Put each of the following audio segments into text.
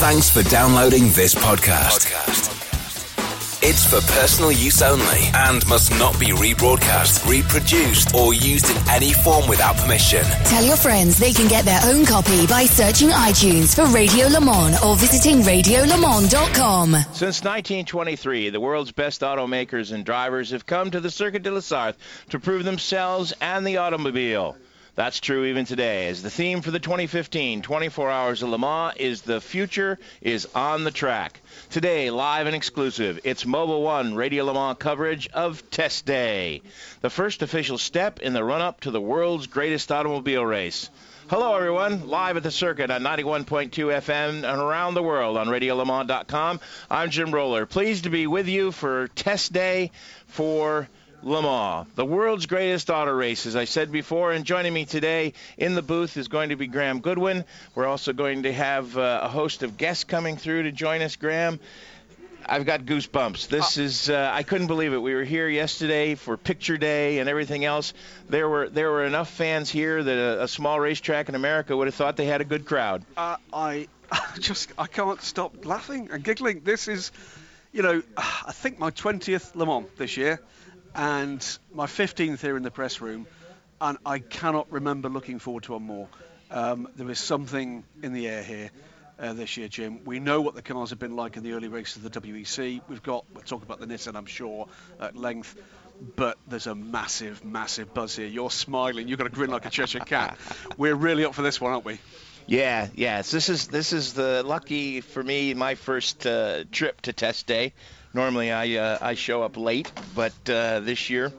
Thanks for downloading this podcast. It's for personal use only and must not be rebroadcast, reproduced, or used in any form without permission. Tell your friends they can get their own copy by searching iTunes for Radio Le Mans or visiting radiolemans.com. Since 1923, the world's best automakers and drivers have come to the Circuit de la Sarthe to prove themselves and the automobile. That's true even today, as the theme for the 2015 24 Hours of Le Mans is The Future is on the Track. Today, live and exclusive, it's Mobil 1 Radio Le Mans coverage of Test Day, the first official step in the run up to the world's greatest automobile race. Hello, everyone. Live at the circuit on 91.2 FM and around the world on RadioLeMans.com. I'm Jim Roller. Pleased to be with you for Test Day for Le Mans, the world's greatest auto race, as I said before. And joining me today in the booth is going to be Graham Goodwin. We're also going to have uh, a host of guests coming through to join us. Graham, I've got goosebumps. This Uh, is uh, I couldn't believe it. We were here yesterday for picture day and everything else. There were there were enough fans here that a, a small racetrack in America would have thought they had a good crowd. Uh, I just I can't stop laughing and giggling. This is, you know, I think my 20th Le Mans this year, and my 15th here in the press room, and I cannot remember looking forward to one more. Um, there is something in the air here. Uh, this year, Jim. We know what the cars have been like in the early races of the WEC. We've got, we'll talk about the Nissan, I'm sure, at length. But there's a massive, massive buzz here. You're smiling. You've got a grin like a Cheshire cat. We're really up for this one, aren't we? Yeah, yes. This is this is the lucky for me my first uh, trip to test day. Normally I uh, I show up late, but uh, this year,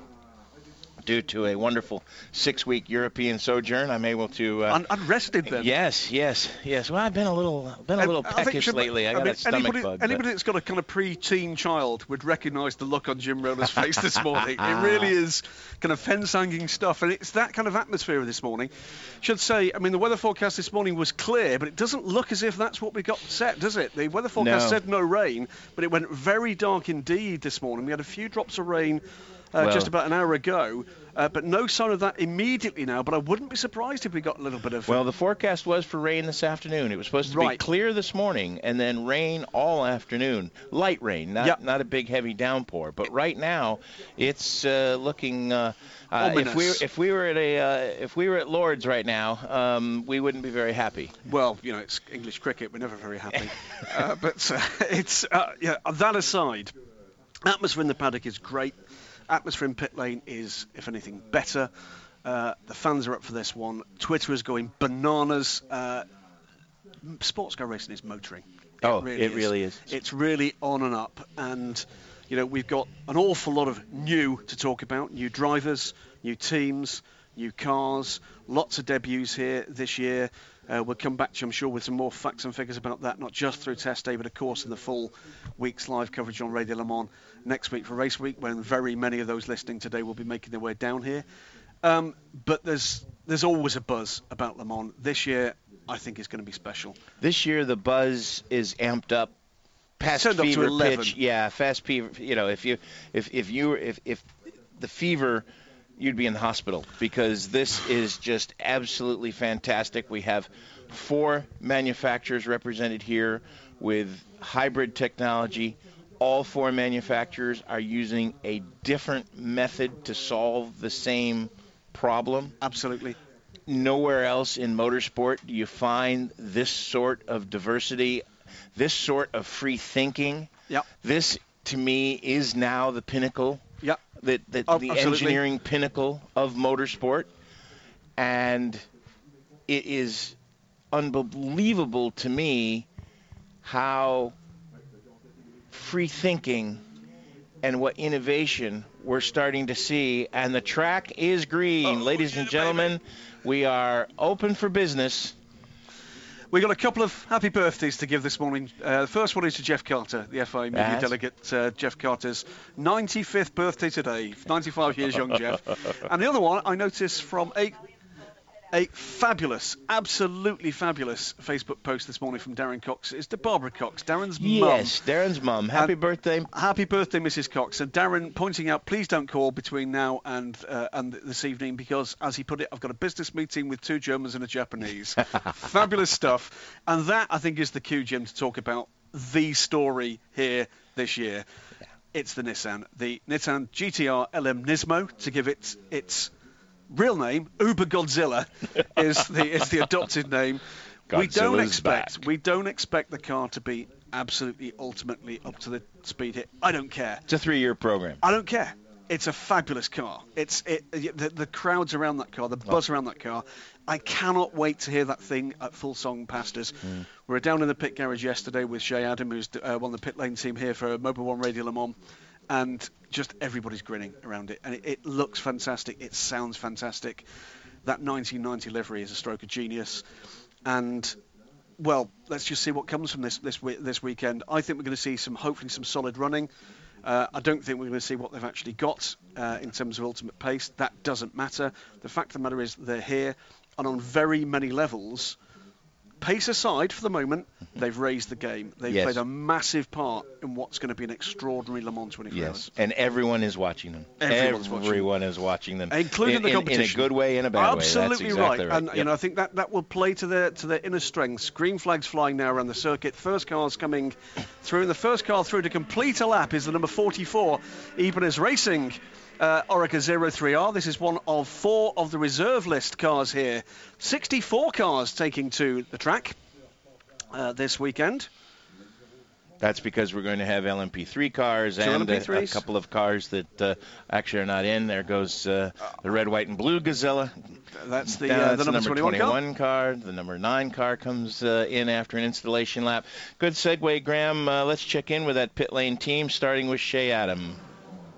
due to a wonderful six-week European sojourn, I'm able to. Uh, Un- unrested then. Yes, yes, yes. Well, I've been a little been a little I peckish should- lately. I got mean, a stomach anybody, bug. but- that's got a kind of pre-teen child would recognise the look on Jim Roller's face this morning. it really is kind of fence-hanging stuff, and it's that kind of atmosphere this morning. Should say, I mean, the weather forecast this morning was clear, but it doesn't look as if that's what we got set, does it? The weather forecast No. said no rain, but it went very dark indeed this morning. We had a few drops of rain. Uh, Well- just about an hour ago, uh, but no sign of that immediately now. But I wouldn't be surprised if we got a little bit of Well, the forecast was for rain this afternoon. It was supposed to be Right. clear this morning and then rain all afternoon. Light rain, not Yep. not a big heavy downpour. But right now, it's uh, looking. Uh, uh, if we if we were at a uh, if we were at Lords right now, um, we wouldn't be very happy. Well, you know, it's English cricket. We're never very happy. uh, but uh, it's uh, yeah. That aside, atmosphere in the paddock is great. Atmosphere in pit lane is, if anything, better. Uh, the fans are up for this one. Twitter is going bananas. Uh, sports car racing is motoring. Oh, it really is. It's really on and up, and you know we've got an awful lot of new to talk about. New drivers, new teams, new cars. Lots of debuts here this year. Uh, we'll come back to you, I'm sure, with some more facts and figures about that, not just through test day, but of course in the full week's live coverage on Radio Le Mans next week for Race Week, when very many of those listening today will be making their way down here. Um, but there's there's always a buzz about Le Mans. This year, I think is going to be special. This year the buzz is amped up past Turned up fever 11. pitch. Yeah, fast fever. You know, if you if if you if if the fever you'd be in the hospital because this is just absolutely fantastic. We have four manufacturers represented here with hybrid technology. All four manufacturers are using a different method to solve the same problem Absolutely. nowhere else in motorsport do you find this sort of diversity, this sort of free thinking. Yep. This, to me, is now the pinnacle, Yep. the, the, Oh, the absolutely. engineering pinnacle of motorsport. And it is unbelievable to me how free thinking and what innovation we're starting to see. And the track is green. Oh, Ladies and gentlemen, we are open for business. We got a couple of happy birthdays to give this morning. Uh, the first one is to Jeff Carter, the FIA media delegate. Uh, Jeff Carter's 95th birthday today, 95 years young, Jeff. and the other one I noticed from a A fabulous, absolutely fabulous Facebook post this morning from Darren Cox. It's to Barbara Cox, Darren's mum. Yes, Darren's mum. Happy And- birthday. Happy birthday, Mrs. Cox. And Darren pointing out, please don't call between now and uh, and this evening because, as he put it, I've got a business meeting with two Germans and a Japanese. Fabulous stuff. And that, I think, is the cue, Jim, to talk about the story here this year. It's the Nissan, the Nissan GTR LM Nismo, to give it its real name, Uber Godzilla, is the is the adopted name. we don't expect back. we don't expect the car to be absolutely ultimately up to the speed hit. I don't care. It's a three-year program. I don't care. It's a fabulous car. It's it, the, the crowds around that car, the buzz around that car. I cannot wait to hear that thing at full song past us. We were down in the pit garage yesterday with Shea Adam, who's uh, one of the pit lane team here for Mobil 1 Radio Le Mans, and just everybody's grinning around it, and it, it looks fantastic. It sounds fantastic. That 1990 livery is a stroke of genius, and well, let's just see what comes from this this this weekend. I think we're going to see some, hopefully, some solid running. Uh, I don't think we're going to see what they've actually got uh, in terms of ultimate pace. That doesn't matter. The fact of the matter is they're here, and on very many levels, pace aside for the moment, mm-hmm. they've raised the game. They've Yes. played a massive part in what's going to be an extraordinary Le Mans 24 Yes, hours. and everyone is watching them. Everyone's watching. Everyone is watching them, including in, the competition. in, a good way and a bad Absolutely way. That's exactly right. And you know, I think that, that will play to their to their inner strengths. Green flags flying now around the circuit. First car's coming through, and the first car through to complete a lap is the number 44, Ibanez Racing. Uh, Orica 03R. This is one of four of the reserve list cars here. 64 cars taking to the track uh, this weekend. That's because we're going to have LMP3 cars Two and a, a couple of cars that uh, actually are not in. There goes uh, the red, white, and blue Gazella. That's the, uh, the number 21 car. 21 car. The number 9 car comes uh, in after an installation lap. Good segue, Graham. Uh, let's check in with that pit lane team, starting with Shea Adam.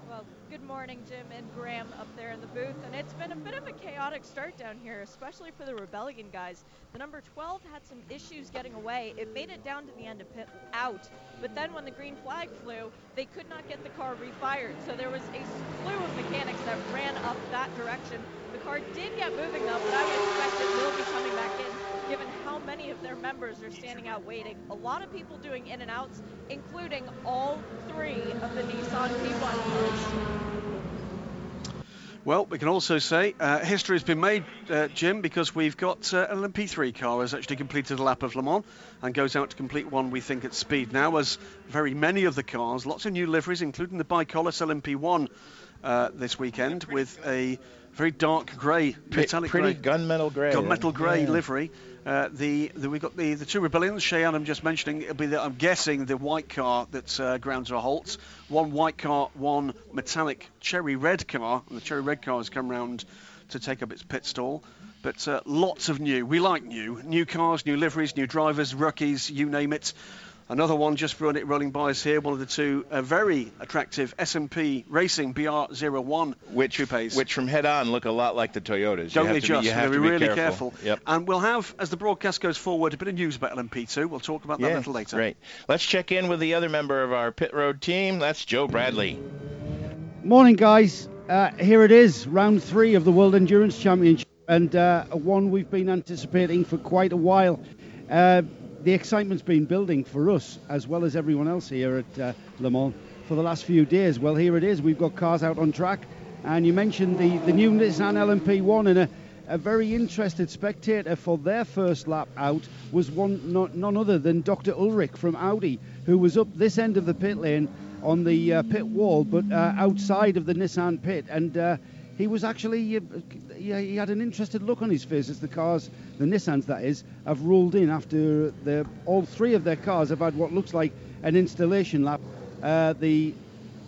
Well, good morning, Jim and Graham up there in the booth. And it's been a bit of a chaotic start down here, especially for the Rebellion guys. The number 12 had some issues getting away. It made it down to the end of pit out. But then when the green flag flew, they could not get the car refired. So there was a slew of mechanics that ran up that direction. The car did get moving though, but I would expect it will be coming back in given how many of their members are standing out waiting. A lot of people doing in and outs, including all three of the Nissan P1 cars. Well, we can also say uh, history has been made, uh, Jim, because we've got uh, an LMP3 car has actually completed a lap of Le Mans and goes out to complete one, we think, at speed now, as very many of the cars, lots of new liveries, including the ByKolles LMP1 uh, this weekend, with a very dark grey, metallic Pretty grey. gunmetal gray. Gunmetal grey Yeah. livery. Uh, the, the we got the, the two rebellions. Cheyenne, I'm just mentioning it'll be the, I'm guessing the white car that's uh, ground to a halt. One white car, one metallic cherry red car, and the cherry red car has come round to take up its pit stall. But uh, lots of new. We like new. New cars, new liveries, new drivers, rookies, you name it. Another one just running, rolling by us here. One of the two uh, very attractive SMP Racing BR01 Which, coupes. which from head on look a lot like the Toyotas. Don't you have they to just? Be, you have to be really careful. careful. Yep. And we'll have, as the broadcast goes forward, a bit of news about LMP2. We'll talk about that a little later. Great. Let's check in with the other member of our pit road team. That's Joe Bradley. Morning, guys. Uh, here it is, round three of the World Endurance Championship, and uh, one we've been anticipating for quite a while. Uh, the excitement's been building for us as well as everyone else here at uh, Le Mans for the last few days. Well, here it is. We've got cars out on track, and you mentioned the, the new Nissan LMP1 and a, a very interested spectator for their first lap out was one not, none other than Dr. Ullrich from Audi, who was up this end of the pit lane on the uh, pit wall, but uh, outside of the Nissan pit, and uh, he was actually uh, he, had an interested look on his face as the cars, the Nissans that is, have rolled in after the all three of their cars have had what looks like an installation lap. Uh, the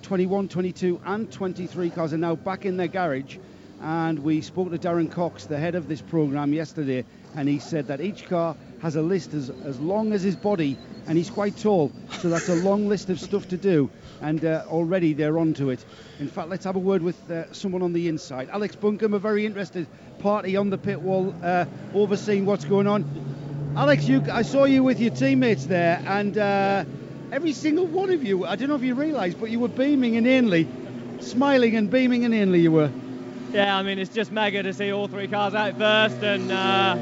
21, 22, and 23 cars are now back in their garage. And we spoke to Darren Cox, the head of this program, yesterday, and he said that each car has a list as, as long as his body, and he's quite tall, so that's a long list of stuff to do. And uh, already they're onto it. In fact, let's have a word with uh, someone on the inside. Alex Buncombe, a very interested party on the pit wall, uh, overseeing what's going on. Alex, you, I saw you with your teammates there, and uh, every single one of you, I don't know if you realise, but you were beaming inanely, smiling and beaming inanely. You were. yeah, I mean, it's just mega to see all three cars out first, and uh,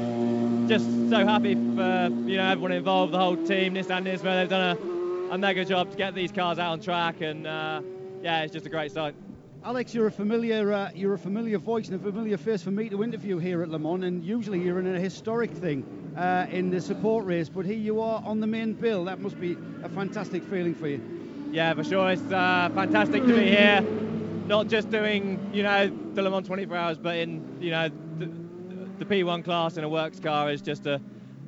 just so happy for you know everyone involved, the whole team, Nissan Nismo. They've done a, a mega job to get these cars out on track, and uh, yeah, it's just a great sight. Alex, you're a familiar uh, you're a familiar voice and a familiar face for me to interview here at Le Mans, and usually you're in a historic thing uh, in the support race, but here you are on the main bill. That must be a fantastic feeling for you. Yeah, for sure. It's uh, fantastic to be here, not just doing you know the Le Mans 24 hours, but in you know the, the P1 class in a works car is just a,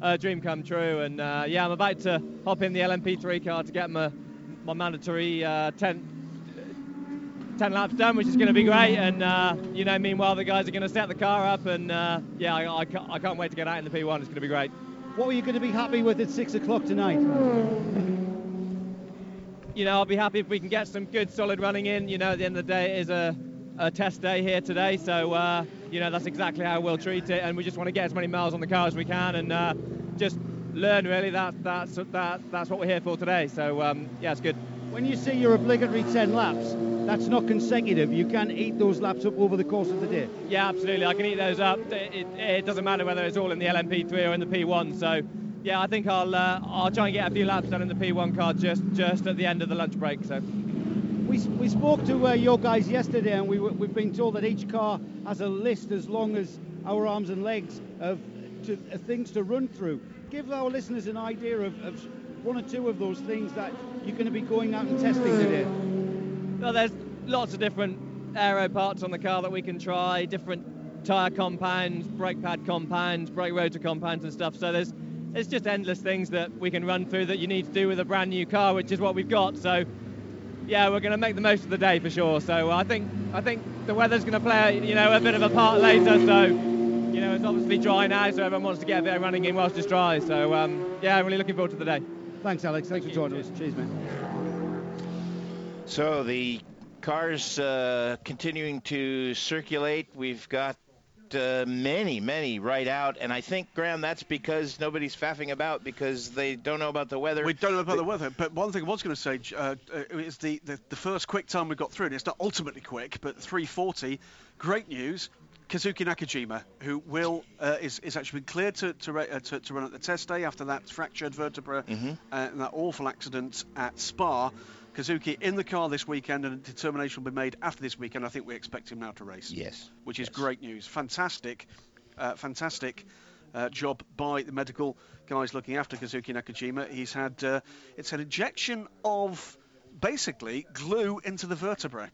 a dream come true. And uh, yeah, I'm about to hop in the LMP3 car to get my my mandatory uh, 10 10 laps done, which is going to be great. And, uh, you know, meanwhile, the guys are going to set the car up. And, uh, yeah, I, I, can't, I, can't, wait to get out in the P1. It's going to be great. What were you going to be happy with at 6 o'clock tonight? You know, I'll be happy if we can get some good, solid running in. You know, at the end of the day, it is a, a test day here today. So, uh, you know, that's exactly how we'll treat it. And we just want to get as many miles on the car as we can and uh, just learn, really. That, that's, that, that's what we're here for today. So, um, yeah, it's good. When you see your obligatory 10 laps, that's not consecutive. You can eat those laps up over the course of the day. Yeah, absolutely. I can eat those up. It, it, it doesn't matter whether it's all in the LMP3 or in the P1. So, yeah, I think I'll uh, I'll try and get a few laps done in the P1 car just just at the end of the lunch break. So. We, we spoke to uh, your guys yesterday, and we, we've been told that each car has a list as long as our arms and legs of to, things to run through. Give our listeners an idea of, of one or two of those things that you're going to be going out and testing today. Well, there's lots of different aero parts on the car that we can try, different tyre compounds, brake pad compounds, brake rotor compounds and stuff. So there's it's just endless things that we can run through that you need to do with a brand new car, which is what we've got. So yeah, we're going to make the most of the day for sure. So I think I think the weather's going to play you know a bit of a part later. So you know it's obviously dry now, so everyone wants to get a bit of running in whilst it's dry. So um, yeah, I'm really looking forward to the day. Thanks, Alex. Thanks for joining us. Cheers, man. So the cars uh, continuing to circulate. We've got uh, many, many right out, and I think Graham, that's because nobody's faffing about because they don't know about the weather. We don't know about the weather, but one thing I was going to say uh, is the, the, the first quick time we got through, and it's not ultimately quick, but 340. Great news. Kazuki Nakajima, who will uh, is, is actually been cleared to to, uh, to, to, run at the test day after that fractured vertebra mm-hmm. uh, and that awful accident at Spa. Kazuki in the car this weekend, and a determination will be made after this weekend. I think we expect him now to race. Yes. Which is yes. great news. Fantastic, uh, fantastic uh, job by the medical guys looking after Kazuki Nakajima. He's had uh, it's an injection of basically glue into the vertebrae.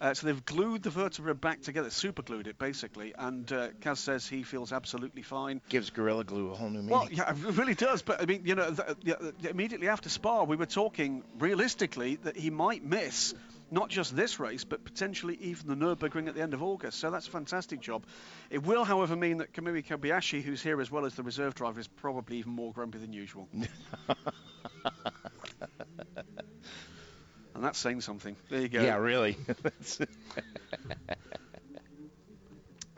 Uh, so they've glued the vertebra back together, super glued it basically, and uh, Kaz says he feels absolutely fine. Gives Gorilla Glue a whole new meaning. Well, yeah, it really does. But I mean, you know, th- th- immediately after Spa, we were talking realistically that he might miss not just this race, but potentially even the Nürburgring at the end of August. So that's a fantastic job. It will, however, mean that Kamui Kobayashi, who's here as well as the reserve driver, is probably even more grumpy than usual. and that's saying something. There you go. Yeah, really.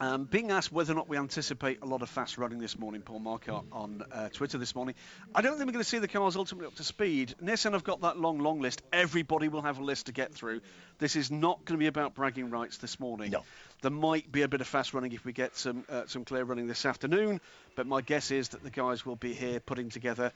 Um, being asked whether or not we anticipate a lot of fast running this morning, Paul Marcotte on uh, Twitter this morning. I don't think we're going to see the cars ultimately up to speed. Nissan have got that long, long list. Everybody will have a list to get through. This is not going to be about bragging rights this morning. No. There might be a bit of fast running if we get some uh, some clear running this afternoon, but my guess is that the guys will be here putting together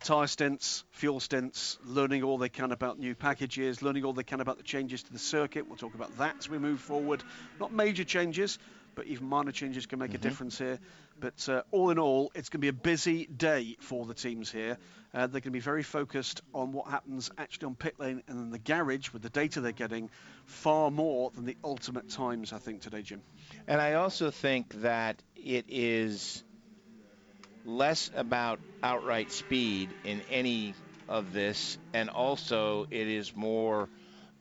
tyre stints, fuel stints, learning all they can about new packages, learning all they can about the changes to the circuit. We'll talk about that as we move forward. Not major changes, but even minor changes can make mm-hmm. a difference here. But uh, all in all, it's going to be a busy day for the teams here. Uh, they're going to be very focused on what happens actually on pit lane and in the garage with the data they're getting, far more than the ultimate times, I think, today, Jim. And I also think that it is less about outright speed in any of this, and also it is more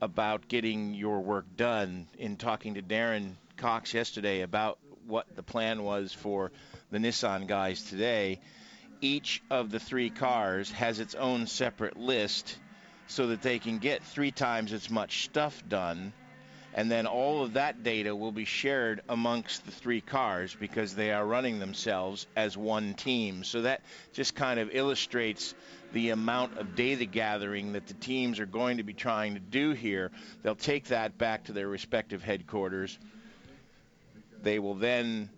about getting your work done. In talking to Darren Cox yesterday about what the plan was for the Nissan guys today, each of the three cars has its own separate list so that they can get three times as much stuff done. And then all of that data will be shared amongst the three cars because they are running themselves as one team. So that just kind of illustrates the amount of data gathering that the teams are going to be trying to do here. They'll take that back to their respective headquarters They will then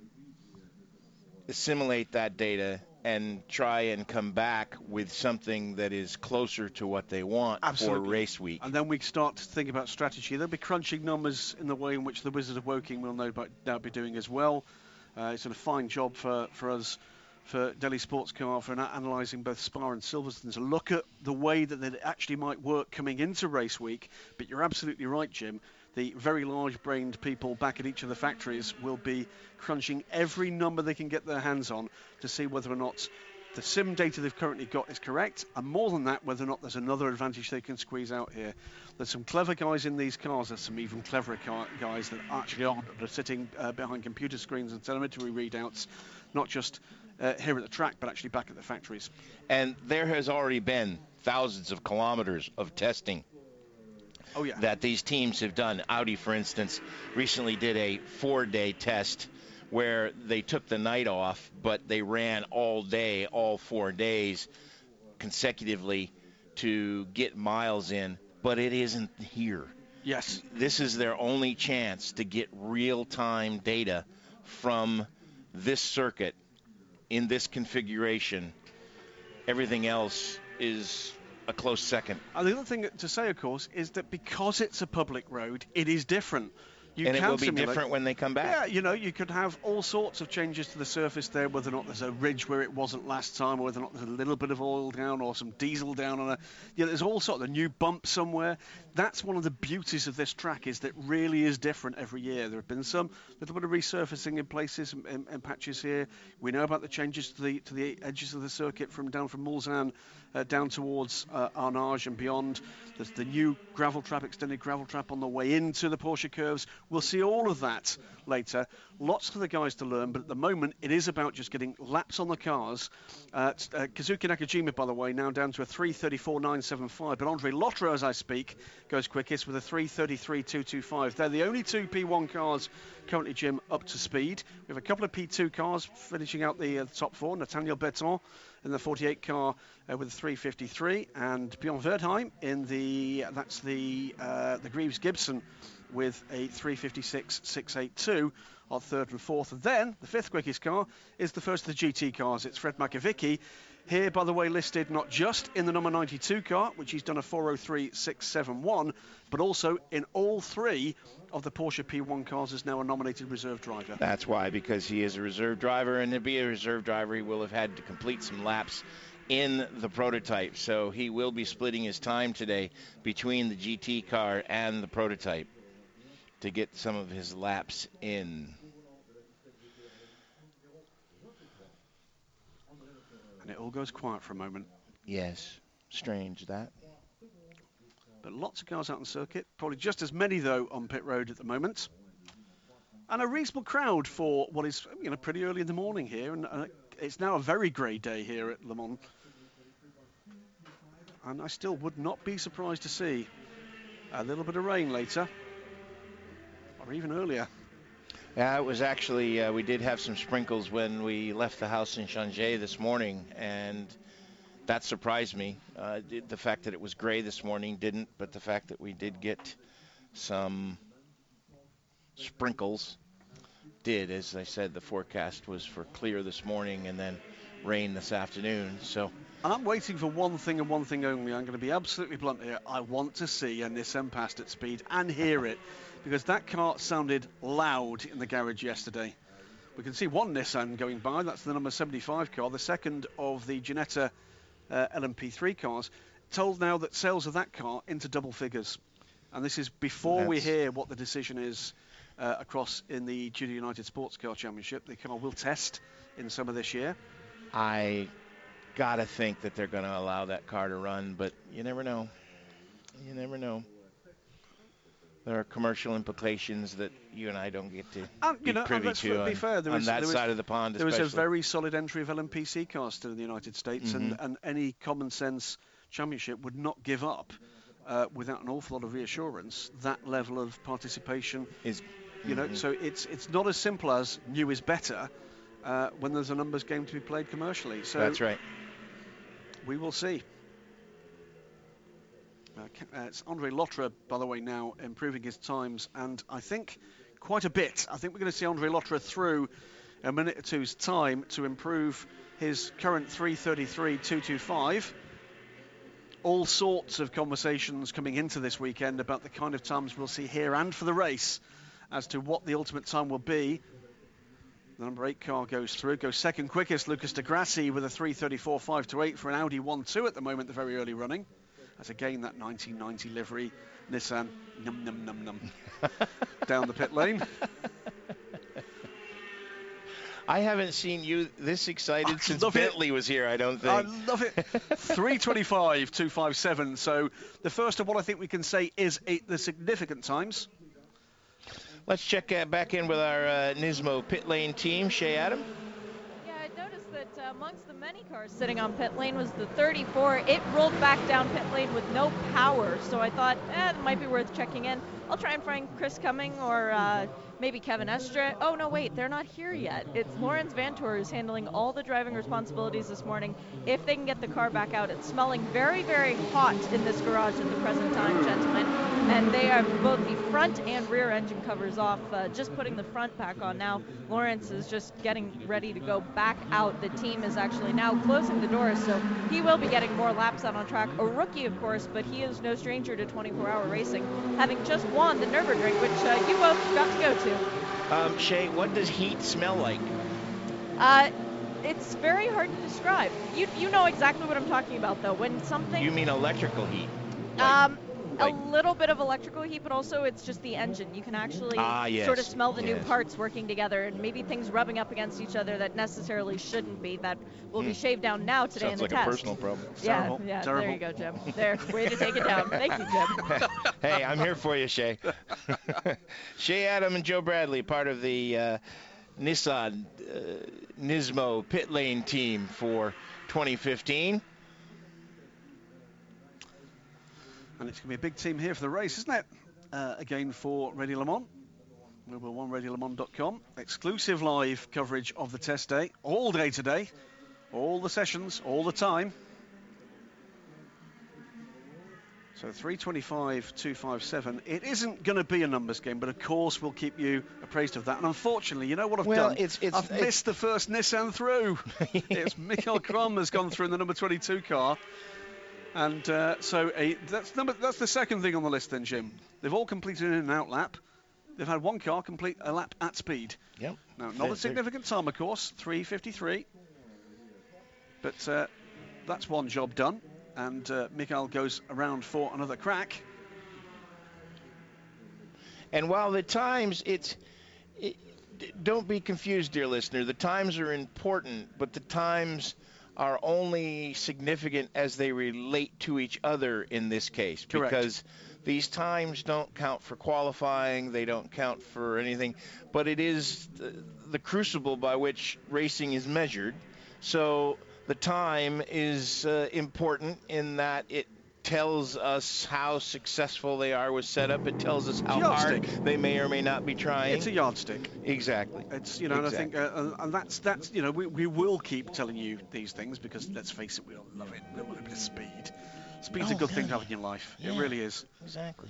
assimilate that data and try and come back with something that is closer to what they want Absolutely. for race week. And then we start to think about strategy. There'll be crunching numbers in the way in which the Wizard of Woking will no doubt be doing as well. Uh, it's a fine job for, for us, for Daily Sports Car, for analysing both Spa and Silverstone to look at the way that it actually might work coming into race week. But you're absolutely right, Jim the very large brained people back at each of the factories will be crunching every number they can get their hands on to see whether or not the sim data they've currently got is correct, and more than that, whether or not there's another advantage they can squeeze out here. There's some clever guys in these cars, there's some even cleverer guys that actually are sitting uh, behind computer screens and telemetry readouts, not just uh, here at the track, but actually back at the factories. And there has already been thousands of kilometers of testing oh, yeah. that these teams have done. Audi, for instance, recently did a four day test where they took the night off, but they ran all day, all four days consecutively to get miles in, but it isn't here. Yes. This is their only chance to get real time data from this circuit in this configuration. Everything else is a close second. And the other thing to say, of course, is that because it's a public road, it is different. You and it will be simulate. different when they come back. Yeah, you know, you could have all sorts of changes to the surface there, whether or not there's a ridge where it wasn't last time, or whether or not there's a little bit of oil down or some diesel down on a. You know, there's all sorts of new bump somewhere. That's one of the beauties of this track is that really is different every year. There have been some little bit of resurfacing in places and, patches here. We know about the changes to the to the edges of the circuit from down from Mulsanne uh, down towards uh, Arnage and beyond. There's the new gravel trap, extended gravel trap on the way into the Porsche curves. We'll see all of that later. Lots for the guys to learn, but at the moment it is about just getting laps on the cars. Uh, uh, Kazuki Nakajima, by the way, now down to a 334.975, but Andre Lotterer, as I speak, goes quickest with a 333.225. They're the only two P1 cars currently, Jim, up to speed. We have a couple of P2 cars finishing out the, uh, top four. Nathanaël Berthon in the 48 car uh, with a 353, and Björn Wirdheim in the that's the uh, the Greaves Gibson with a 356.682 on third and fourth. And then the fifth quickest car is the first of the GT cars. It's Fred Makowiecki. Here, by the way, listed not just in the number 92 car, which he's done a 403.671, but also in all three of the Porsche P1 cars as now a nominated reserve driver. That's why, because he is a reserve driver, and to be a reserve driver, he will have had to complete some laps in the prototype. So he will be splitting his time today between the GT car and the prototype to get some of his laps in. And it all goes quiet for a moment. Yes, strange that. But lots of cars out on the circuit. Probably just as many, though, on pit road at the moment. And a reasonable crowd for what is, you know, pretty early in the morning here. And uh, it's now a very grey day here at Le Mans. And I still would not be surprised to see a little bit of rain later or even earlier. Yeah, it was actually, uh, we did have some sprinkles when we left the house in Changé this morning, and that surprised me. Uh, the fact that it was gray this morning didn't, but the fact that we did get some sprinkles did. As I said, the forecast was for clear this morning and then rain this afternoon. So. And I'm waiting for one thing and one thing only. I'm going to be absolutely blunt here. I want to see Nissan passed at speed and hear it because that car sounded loud in the garage yesterday. We can see one Nissan going by, that's the number 75 car, the second of the Ginetta uh, LMP3 cars. Told now that sales of that car into double figures. And this is before that's... we hear what the decision is uh, across in the Judy United Sports Car Championship. The car will test in summer this year. I gotta think that they're going to allow that car to run, but you never know. You never know there are commercial implications that you and I don't get to um, be know, privy to on, fair, on that was, side of the pond. There was a very solid entry of LMPC cars in the United States, mm-hmm. and, and any common sense championship would not give up uh, without an awful lot of reassurance that level of participation. Is you know, mm-hmm. so it's it's not as simple as new is better uh, when there's a numbers game to be played commercially. So that's right. We will see. Uh, uh, it's Andre Lotterer, by the way, now improving his times, and I think quite a bit. I think we're going to see Andre Lotterer through a minute or two's time to improve his current 333.225. All sorts of conversations coming into this weekend about the kind of times we'll see here and for the race as to what the ultimate time will be. The number eight car goes through, goes second quickest. Lucas di Grassi with a 334.5 to 8 for an Audi 1-2 at the moment, the very early running. As again that 1990 livery Nissan num num num num down the pit lane. I haven't seen you this excited I since it. Bentley was here. I don't think. I love it. 325, 257. So the first of what I think we can say is eight, the significant times. Let's check uh, back in with our uh, Nismo pit lane team. Shea Adam. Yeah, I noticed that uh, amongst the many cars sitting on pit lane was the 34. It rolled back down pit lane with no power, so I thought, eh, it might be worth checking in. I'll try and find Chris Cumming or uh, maybe Kevin Estre. Oh, no, wait, they're not here yet. It's Laurens Vanthoor who's handling all the driving responsibilities this morning. If they can get the car back out, it's smelling very, very hot in this garage at the present time, gentlemen. And they have both the front and rear engine covers off, uh, just putting the front back on now. Lawrence is just getting ready to go back out. The team is actually now closing the doors, so he will be getting more laps out on track. A rookie, of course, but he is no stranger to 24-hour racing, having just won the Nürburgring, which uh, you both got to go to. Um, Shea, what does heat smell like? Uh, it's very hard to describe. You you know exactly what I'm talking about, though. When something You mean electrical heat? Like- um, like- a little bit of electrical heat, but also it's just the engine. You can actually Ah, yes, sort of smell the new parts working together, and maybe things rubbing up against each other that necessarily shouldn't be. That will be shaved down now today Hmm. Sounds in the like a test. personal problem. Yeah, Terrible, yeah. terrible. There you go, Jim. There, way to take it down. Thank you, Jim. hey, I'm here for you, Shea. Shea Adam and Joe Bradley, part of the uh, Nissan uh, Nismo pit lane team for 2015. And it's going to be a big team here for the race, isn't it? Uh, again for Radio Le Mans. Mobil 1 RadioLeMans.com. Exclusive live coverage of the test day, all day today, all the sessions, all the time. So 325, 257. It isn't going to be a numbers game, but of course we'll keep you appraised of that. And unfortunately, you know what I've Well, done? it's- it's- I've it's- missed the first Nissan through. it's Michael Krumm has gone through in the number 22 car. And uh, so a, that's number that's the second thing on the list then, Jim. They've all completed an out lap. They've had one car complete a lap at speed. Yep. Now, not a significant time, of course, 3:53. But uh, that's one job done, and uh, Michael goes around for another crack. And while the times, it's it, don't be confused, dear listener. The times are important, but the times are only significant as they relate to each other in this case, Correct. because these times don't count for qualifying. They don't count for anything, but it is the, the crucible by which racing is measured. So the time is uh, important in that it tells us how successful they are with setup. It tells us how hard they may or may not be trying. It's a yardstick. exactly. It's you know, and I think, Exactly. uh, and- that's that's you know, we, we will keep telling you these things because let's face it, we all love it. A bit of speed. Speed's a Oh, good thing to have in your life. It really is. exactly.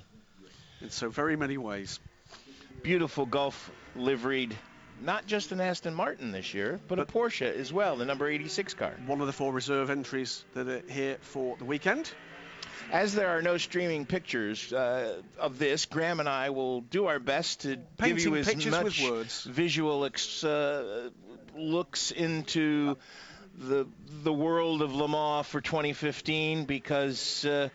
In so very many ways. Beautiful Gulf liveried, not just an Aston Martin this year, but, a Porsche as well, the number 86 car. One of the four reserve entries that are here for the weekend. As there are no streaming pictures uh, of this, Graham and I will do our best to give you as much visual ex- uh, looks into the the world of Le Mans for 2015 because uh,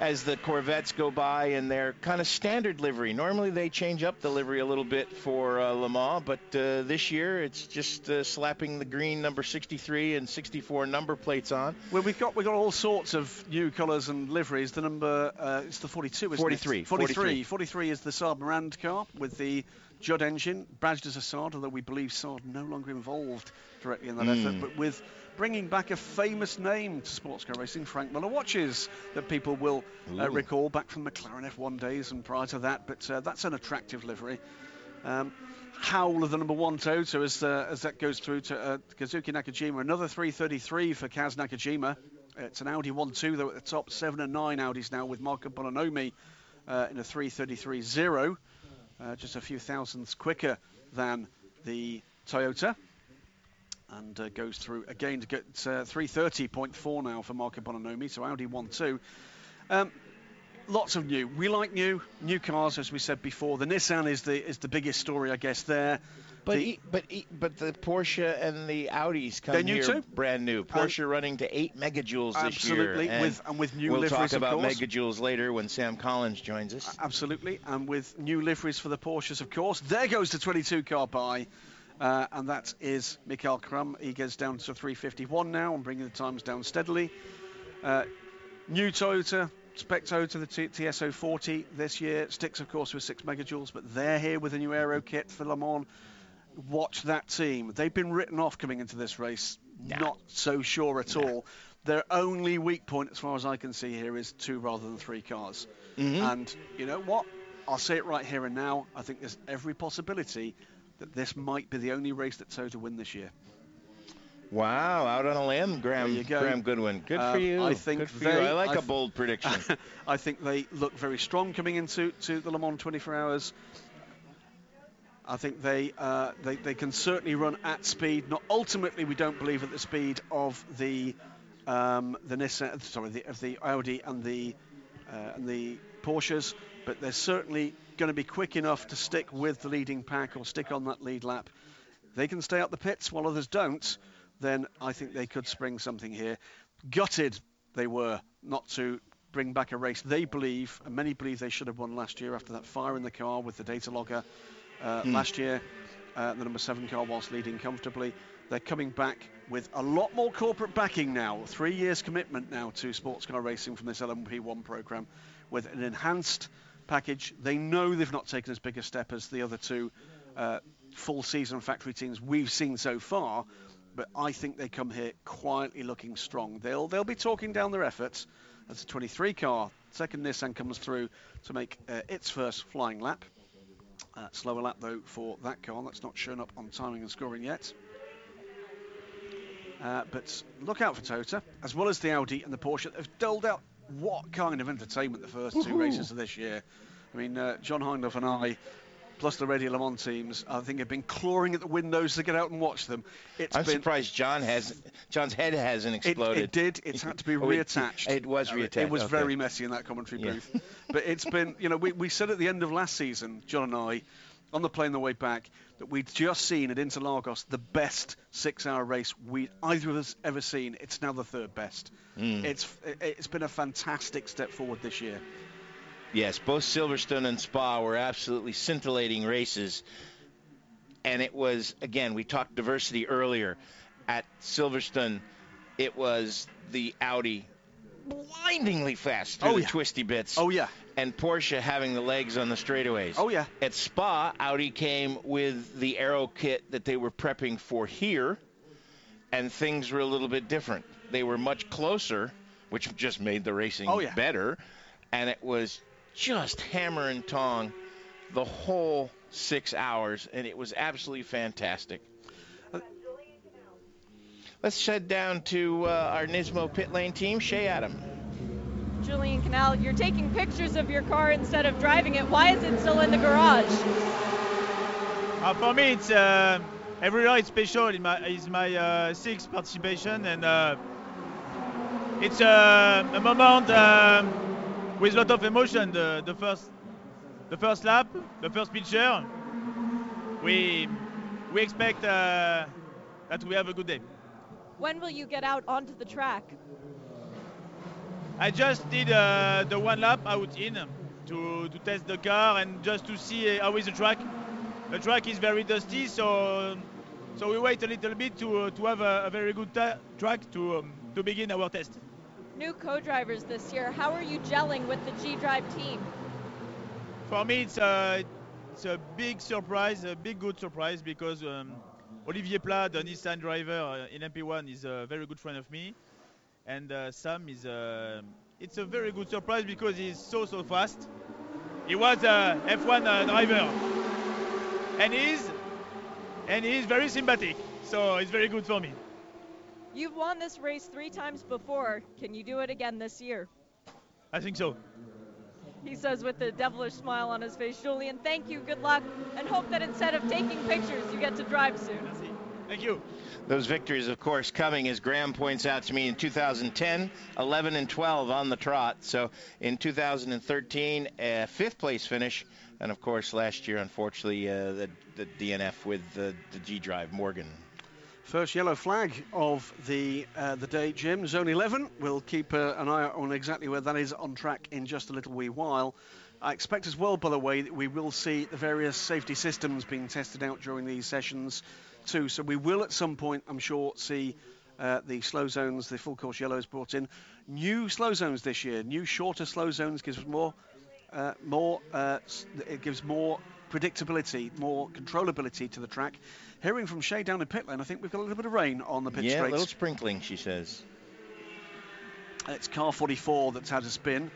as the Corvettes go by in their kind of standard livery, normally they change up the livery a little bit for uh, Le Mans, but uh, this year it's just uh, slapping the green number 63 and 64 number plates on. Well, we've got we've got all sorts of new colours and liveries. The number uh, it's the 42, isn't 43, it? 43. 43. 43 is the Saab Morand car with the Judd engine, badged as a Saab, although we believe Saab no longer involved directly in that Hmm. effort, but with bringing back a famous name to sports car racing, Frank Miller watches that people will uh, recall back from McLaren F1 days and prior to that. But uh, that's an attractive livery. Um, Howl of the number one Toto as, uh, as that goes through to uh, Kazuki Nakajima. Another 333 for Kaz Nakajima. It's an Audi 1-2 though at the top. 7 and 9 Audis now with Marco Bonanomi uh, in a 333.0. uh, just a few thousandths quicker than the Toyota. And uh, goes through again to get uh, 330.4 now for Marco Bonanomi, so Audi 1 2. Um, lots of new. We like new, new cars, as we said before. The Nissan is the is the biggest story, I guess. There, But The- e- but e- but the Porsche and the Audis come They're new here too. brand new. Porsche running to eight megajoules this year. absolutely, and with and with new we'll liveries, talk about megajoules later when Sam Collins joins us. Absolutely, and with new liveries for the Porsches, of course. There goes the 22 car by, uh, and that is Michael Krumm. He gets down to 351 now and bringing the times down steadily. Uh, new Toyota, spec Toyota, the T- TS040 this year. Sticks, of course, with 6 megajoules, but they're here with a new aero kit for Le Mans. Watch that team. They've been written off coming into this race. Not so sure at all. Their only weak point, as far as I can see here, is two rather than three cars. And you know what? I'll say it right here and now. I think there's every possibility that this might be the only race that Toyota win this year. Wow, out on a limb, Graham. Go. Graham Goodwin. Good Um, for you. I think Good for they- you. I like I a th- bold prediction. I think they look very strong coming into to the Le Mans 24 Hours. I think they, uh, they they can certainly run at speed. Not ultimately, we don't believe at the speed of the um, the Nissan, sorry, the, of the Audi and the uh, and the Porsches, but they're certainly going to be quick enough to stick with the leading pack or stick on that lead lap. They can stay up the pits while others don't. Then I think they could spring something here. Gutted they were not to bring back a race they believe, and many believe they should have won last year after that fire in the car with the data logger uh, last year. Uh, the number seven car whilst leading comfortably. They're coming back with a lot more corporate backing now. Three years commitment now to sports car racing from this LMP1 program with an enhanced package. They know they've not taken as big a step as the other two uh, full season factory teams we've seen so far. But I think they come here quietly looking strong. They'll they'll be talking down their efforts as the 23 car second Nissan comes through to make uh, its first flying lap. Uh, slower lap though for that car. That's not shown up on timing and scoring yet. Uh, but look out for Toyota, as well as the Audi and the Porsche. They've doled out what kind of entertainment the first two races of this year. I mean, uh, John Hindhaugh and I, plus the Radio Le Mans teams, I think have been clawing at the windows to get out and watch them. It's I'm been surprised John has John's head hasn't exploded. it did. It's had to be Oh, reattached. It, was Uh, reattached. It was okay. very messy in that commentary Yeah. booth. but it's been, you know, we, we said at the end of last season, John and I, on the plane the way back, that we'd just seen at Interlagos the best six-hour race we either of us ever seen. It's now the third best. Hmm. It's it, it's been a fantastic step forward this year. Yes, both Silverstone and Spa were absolutely scintillating races. And it was, again, we talked diversity earlier. At Silverstone, it was the Audi blindingly fast through Oh, the yeah. twisty bits. Oh yeah, And Porsche having the legs on the straightaways. oh yeah. At Spa, Audi came with the aero kit that they were prepping for here, and things were a little bit different. They were much closer, which just made the racing Oh, yeah. better, and it was just hammer and tong the whole six hours, and it was absolutely fantastic. Let's head down to uh, our Nismo pit lane team, Shea Adam. Julien Canal, you're taking pictures of your car instead of driving it. Why is it still in the garage? Uh, for me, it's uh, every ride special. It's my, it's my uh, sixth participation, and uh, it's uh, a moment um, with a lot of emotion. The, the first, the first lap, the first picture. We we expect uh, that we have a good day. When will you get out onto the track? I just did uh, the one lap out in to, to test the car and just to see how is the track. The track is very dusty, so so we wait a little bit to uh, to have a, a very good track to um, to begin our test. New co-drivers this year. How are you gelling with the G-Drive team? For me, it's a it's a big surprise, a big good surprise because um, Olivier Pla, the Nissan driver uh, in MP1, is a very good friend of me, and uh, Sam is a it's a very good surprise because he's so so fast. He was a F1 uh, driver, and he's and he's very sympathetic, so it's very good for me. You've won this race three times before. Can you do it again this year? I think so. he says with a devilish smile on his face. Julien, thank you, good luck, and hope that instead of taking pictures, you get to drive soon. Thank you. Those victories, of course, coming as Graham points out to me in 2010, 11 and 12 on the trot. So in 2013, a fifth place finish, and of course last year, unfortunately, uh, the, the DNF with the, the G Drive Morgan. First yellow flag of the uh, the day, Jim. Zone 11. We'll keep uh, an eye on exactly where that is on track in just a little wee while. I expect as well, by the way, that we will see the various safety systems being tested out during these sessions too. So we will at some point, I'm sure, see uh, the slow zones, the full course yellows brought in. New slow zones this year. New shorter slow zones gives more, uh, more. Uh, it gives more predictability, more controllability to the track. Hearing from Shea down in pit lane, I think we've got a little bit of rain on the pit yeah, a little sprinkling, she says. It's car 44 that's had a spin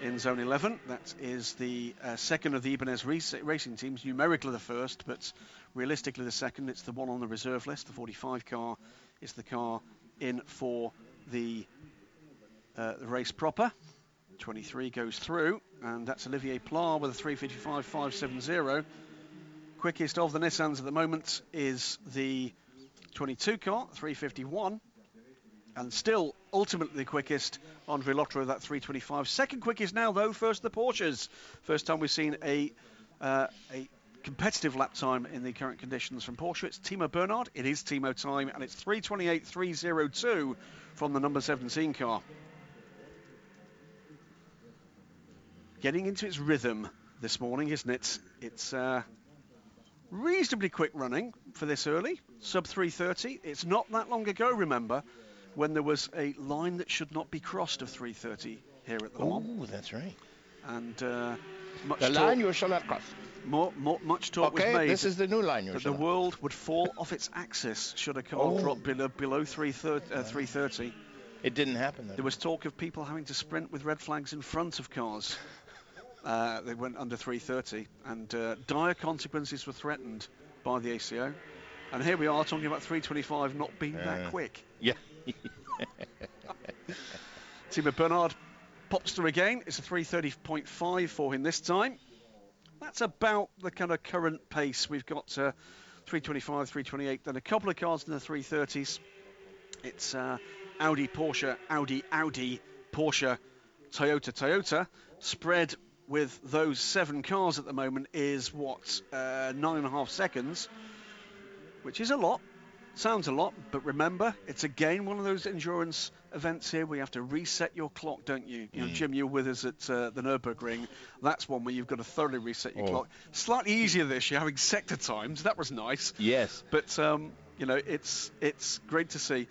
in zone 11. That is the uh, second of the Ibanez racing teams, numerically the first, but realistically the second. It's the one on the reserve list. The 45 car is the car in for the, uh, race proper. 23 goes through, and that's Olivier Pla with a 355.570. Quickest of the Nissans at the moment is the 22 car, 351. And still, ultimately the quickest, Andre Lotterer, that 325. Second quickest now, though, first the Porsches. First time we've seen a, uh, a competitive lap time in the current conditions from Porsche. It's Timo Bernhard. It is Timo time, and it's 328.302 from the number 17 car. Getting into its rhythm this morning, isn't it? It's uh, reasonably quick running for this early, sub 330. It's not that long ago, remember, when there was a line that should not be crossed of 330 here at the Le Mans. Oh, that's right. And uh, much The talk, line you shall not cross. more, more, much talk Okay, was made this is the new line you that shall the not world would fall off its axis should a car Oh. drop below, below 330, uh, 330. It didn't happen, though. There was talk of people having to sprint with red flags in front of cars. Uh, they went under 330, and uh, dire consequences were threatened by the ACO. And here we are talking about 325 not being Uh. that quick. Yeah. Timo Bernhard pops through again. It's a 330.5 for him this time. That's about the kind of current pace. We've got uh, 325, 328, then a couple of cars in the 330s. It's uh, Audi, Porsche, Audi, Audi, Porsche, Toyota, Toyota. Spread with those seven cars at the moment is what uh, nine and a half seconds, which is a lot. Sounds a lot, but remember, it's again one of those endurance events here where you have to reset your clock, don't you? You know, Jim, you're with us at uh, the Nürburgring. That's one where you've got to thoroughly reset your Oh. clock. Slightly easier this year, having sector times. That was nice. Yes. But um, you know, it's it's great to see.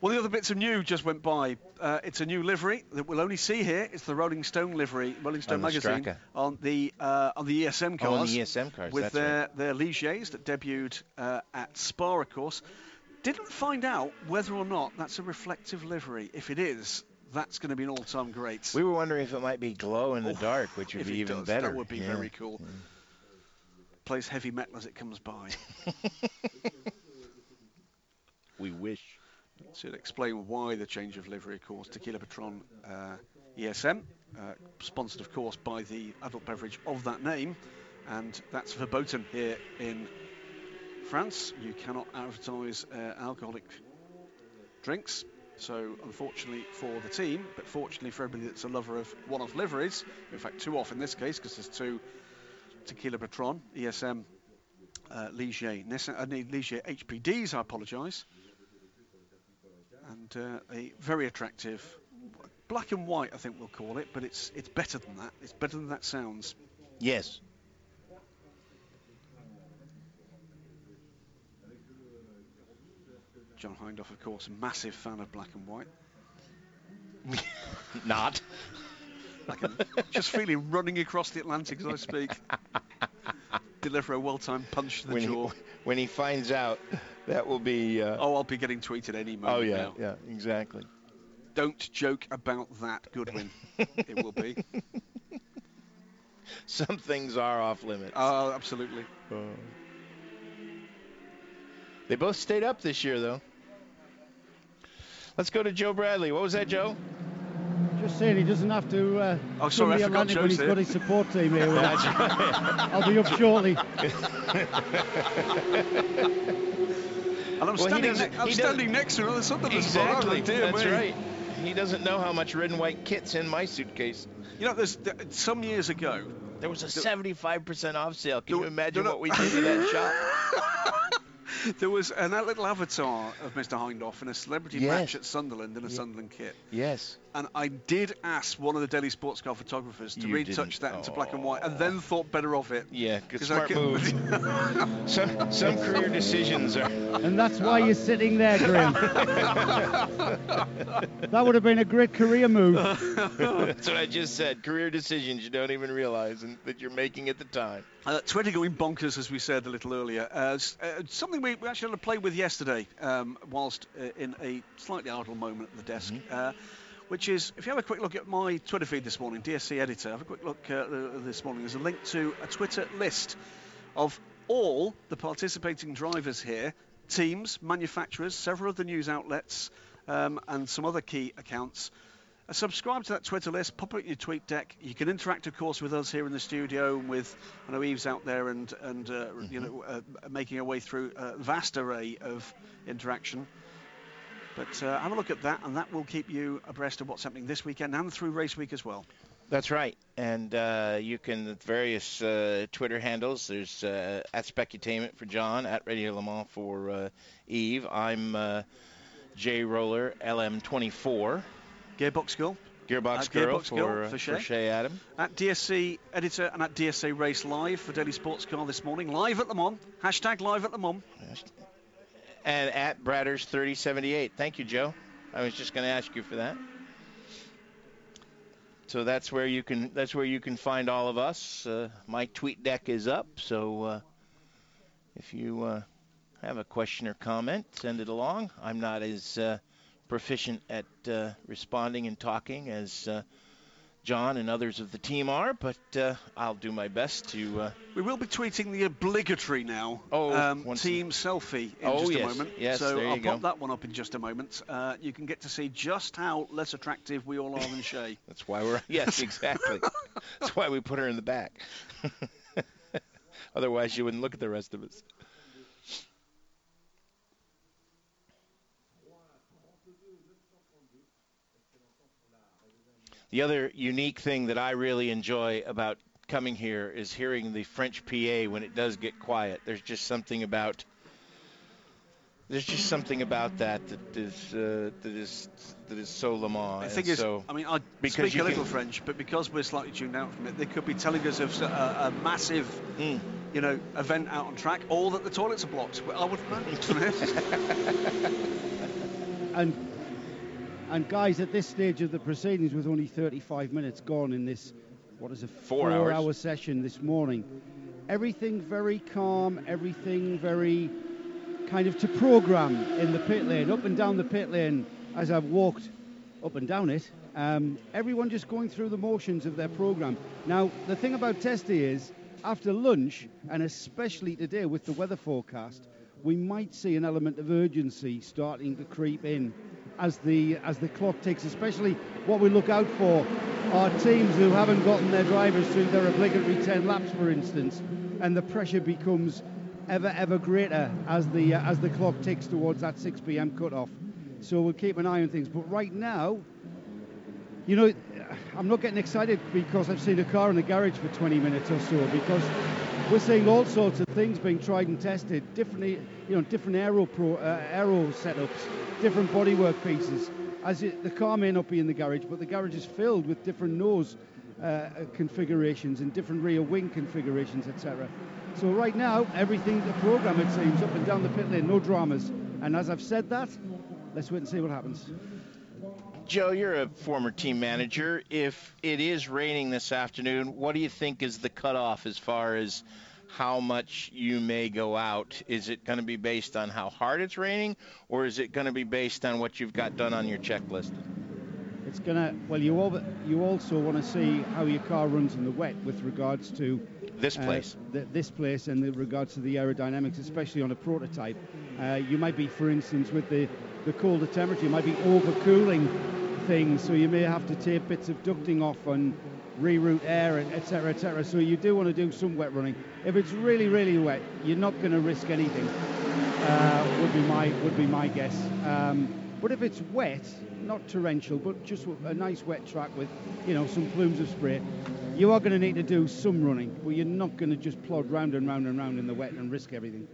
One of the other bits of new just went by. Uh, it's a new livery that we'll only see here. It's the Rolling Stone livery, Rolling Stone On magazine Straka. on the uh, on the ESM Oh, on the ESM cars, with that's their right. their Ligiers that debuted uh, at Spa, of course. Didn't find out whether or not that's a reflective livery. If it is, that's going to be an all-time great. We were wondering if it might be glow in the Oh, dark, which would if be it even does, better. That would be Yeah. very cool. Plays heavy metal as it comes by. We wish. Should explain why the change of livery, of course. Tequila Patron uh, ESM, uh, sponsored, of course, by the adult beverage of that name, and that's verboten here in France. You cannot advertise uh, alcoholic drinks. So, unfortunately for the team, but fortunately for everybody that's a lover of one-off liveries, in fact, two off in this case because there's two Tequila Patron ESM uh, Ligier, Nissan, uh, Ligier HPDs. I apologise and uh, a very attractive black and white, I think we'll call it, but it's it's better than that. It's better than that sounds. Yes. John Hindhaugh, of course, massive fan of black and white. Not. I can just feel him running across the Atlantic as I speak. Deliver a well-timed punch to the when jaw. he, when he finds out, that will be. Uh, Oh, I'll be getting tweeted any moment oh yeah, now. yeah, exactly. Don't joke about that, Goodwin. it will be. Some things are off limits. Oh, absolutely. Uh, they both stayed up this year, though. Let's go to Joe Bradley. What was that, Joe? Joe Just saying he doesn't have to uh, Oh, sorry, I swim forgot Atlantic when Joe's he's got here. his support team here with That's right. I'll be up shortly. And I'm Well, standing, ne- I'm standing next to another Sunderland Exactly. supporter. Dear That's me. right. He doesn't know how much red and white kit's in my suitcase. You know, there's th- some years ago, There was a 75% off sale. Can you imagine what we did in that shop? there was an, a little avatar of Mr. Hindhaugh in a celebrity Yes. match at Sunderland in a Sunderland kit. Yes. And I did ask one of the Daily Sports Car photographers to You retouch didn't. that into black and white, and then thought better of it. Yeah, good 'Cause I smart could- move. some some career decisions are. And that's why you're sitting there, Graham. that would have been a great career move. That's what I just said. Career decisions you don't even realize and that you're making at the time. Uh, Twitter going bonkers, as we said a little earlier. Uh, uh, something we, we actually had to play with yesterday, um, whilst uh, in a slightly idle moment at the desk, uh, which is if you have a quick look at my Twitter feed this morning, DSC editor, have a quick look uh, this morning. There's a link to a Twitter list of all the participating drivers here, teams, manufacturers, several of the news outlets, um, and some other key accounts. Uh, subscribe to that Twitter list, pop it in your tweet deck. You can interact, of course, with us here in the studio and with, I know Eve's out there and, and uh, you know, uh, making her way through a vast array of interaction. But uh, have a look at that, and that will keep you abreast of what's happening this weekend and through race week as well. That's right. And uh, you can, various uh, Twitter handles, there's uh, at Specutainment for John, at Radio Le Mans for uh, Eve. I'm uh, J Roller LM24, Gearbox Girl Gearbox Girl Gearbox for, Girl uh, for for Adam. at DSC editor and at DSC Race Live for Daily Sports Car this morning. Live at Le Mans. Hashtag live at Le Mans. And at Bradders3078. Thank you, Joe. I was just going to ask you for that. So that's where you can that's where you can find all of us. Uh, my tweet deck is up, so uh, if you uh, have a question or comment, send it along. I'm not as uh, proficient at uh, responding and talking as uh, John and others of the team are, but uh, I'll do my best to. Uh, We will be tweeting the obligatory now Oh, um, team selfie in Oh, just a moment. Yes, so I'll go. pop that one up in just a moment. Uh, you can get to see just how less attractive we all are than Shea. That's why we're yes, exactly. That's why we put her in the back. Otherwise, you wouldn't look at the rest of us. The other unique thing that I really enjoy about coming here is hearing the French PA when it does get quiet. There's just something about there's just something about that that is uh, that is that is so Le Mans. The and thing is, so, I mean, I because speak a little can- French, but because we're slightly tuned out from it, they could be telling us of a massive, Mm. you know, event out on track, or that the toilets are blocked. Well, I wouldn't know. And and guys, at this stage of the proceedings, with only 35 minutes gone in this, what is a Four hours. hour session this morning, everything very calm, everything very kind of to program in the pit lane, up and down the pit lane as I've walked up and down it. Um, everyone just going through the motions of their program. Now, the thing about Testy is, after lunch, and especially today with the weather forecast, we might see an element of urgency starting to creep in as the as the clock ticks. Especially what we look out for are teams who haven't gotten their drivers through their obligatory 10 laps, for instance, and the pressure becomes ever ever greater as the uh, as the clock ticks towards that 6 p.m. cutoff. So we'll keep an eye on things. But right now, you know, I'm not getting excited because I've seen a car in the garage for 20 minutes or so because we're seeing all sorts of things being tried and tested, different, you know, different aero pro, uh, aero setups, different bodywork pieces. As it, the car may not be in the garage, but the garage is filled with different nose uh, configurations and different rear wing configurations, etc. So right now, everything the program it seems up and down the pit lane, no dramas. And as I've said that, let's wait and see what happens. Joe, you're a former team manager. If it is raining this afternoon, what do you think is the cutoff as far as how much you may go out? Is it going to be based on how hard it's raining, or is it going to be based on what you've got done on your checklist? It's gonna. Well, you al- you also want to see how your car runs in the wet with regards to This uh, place. th- this place, and with regards to the aerodynamics, especially on a prototype. Uh, you might be, for instance, with the the colder temperature, you might be overcooling things, so you may have to take bits of ducting off and reroute air, and etc., etc. So you do want to do some wet running. If it's really, really wet, you're not going to risk anything. Uh, would be my would be my guess. Um, but if it's wet, not torrential, but just a nice wet track with, you know, some plumes of spray, you are going to need to do some running, but you're not going to just plod round and round and round in the wet and risk everything.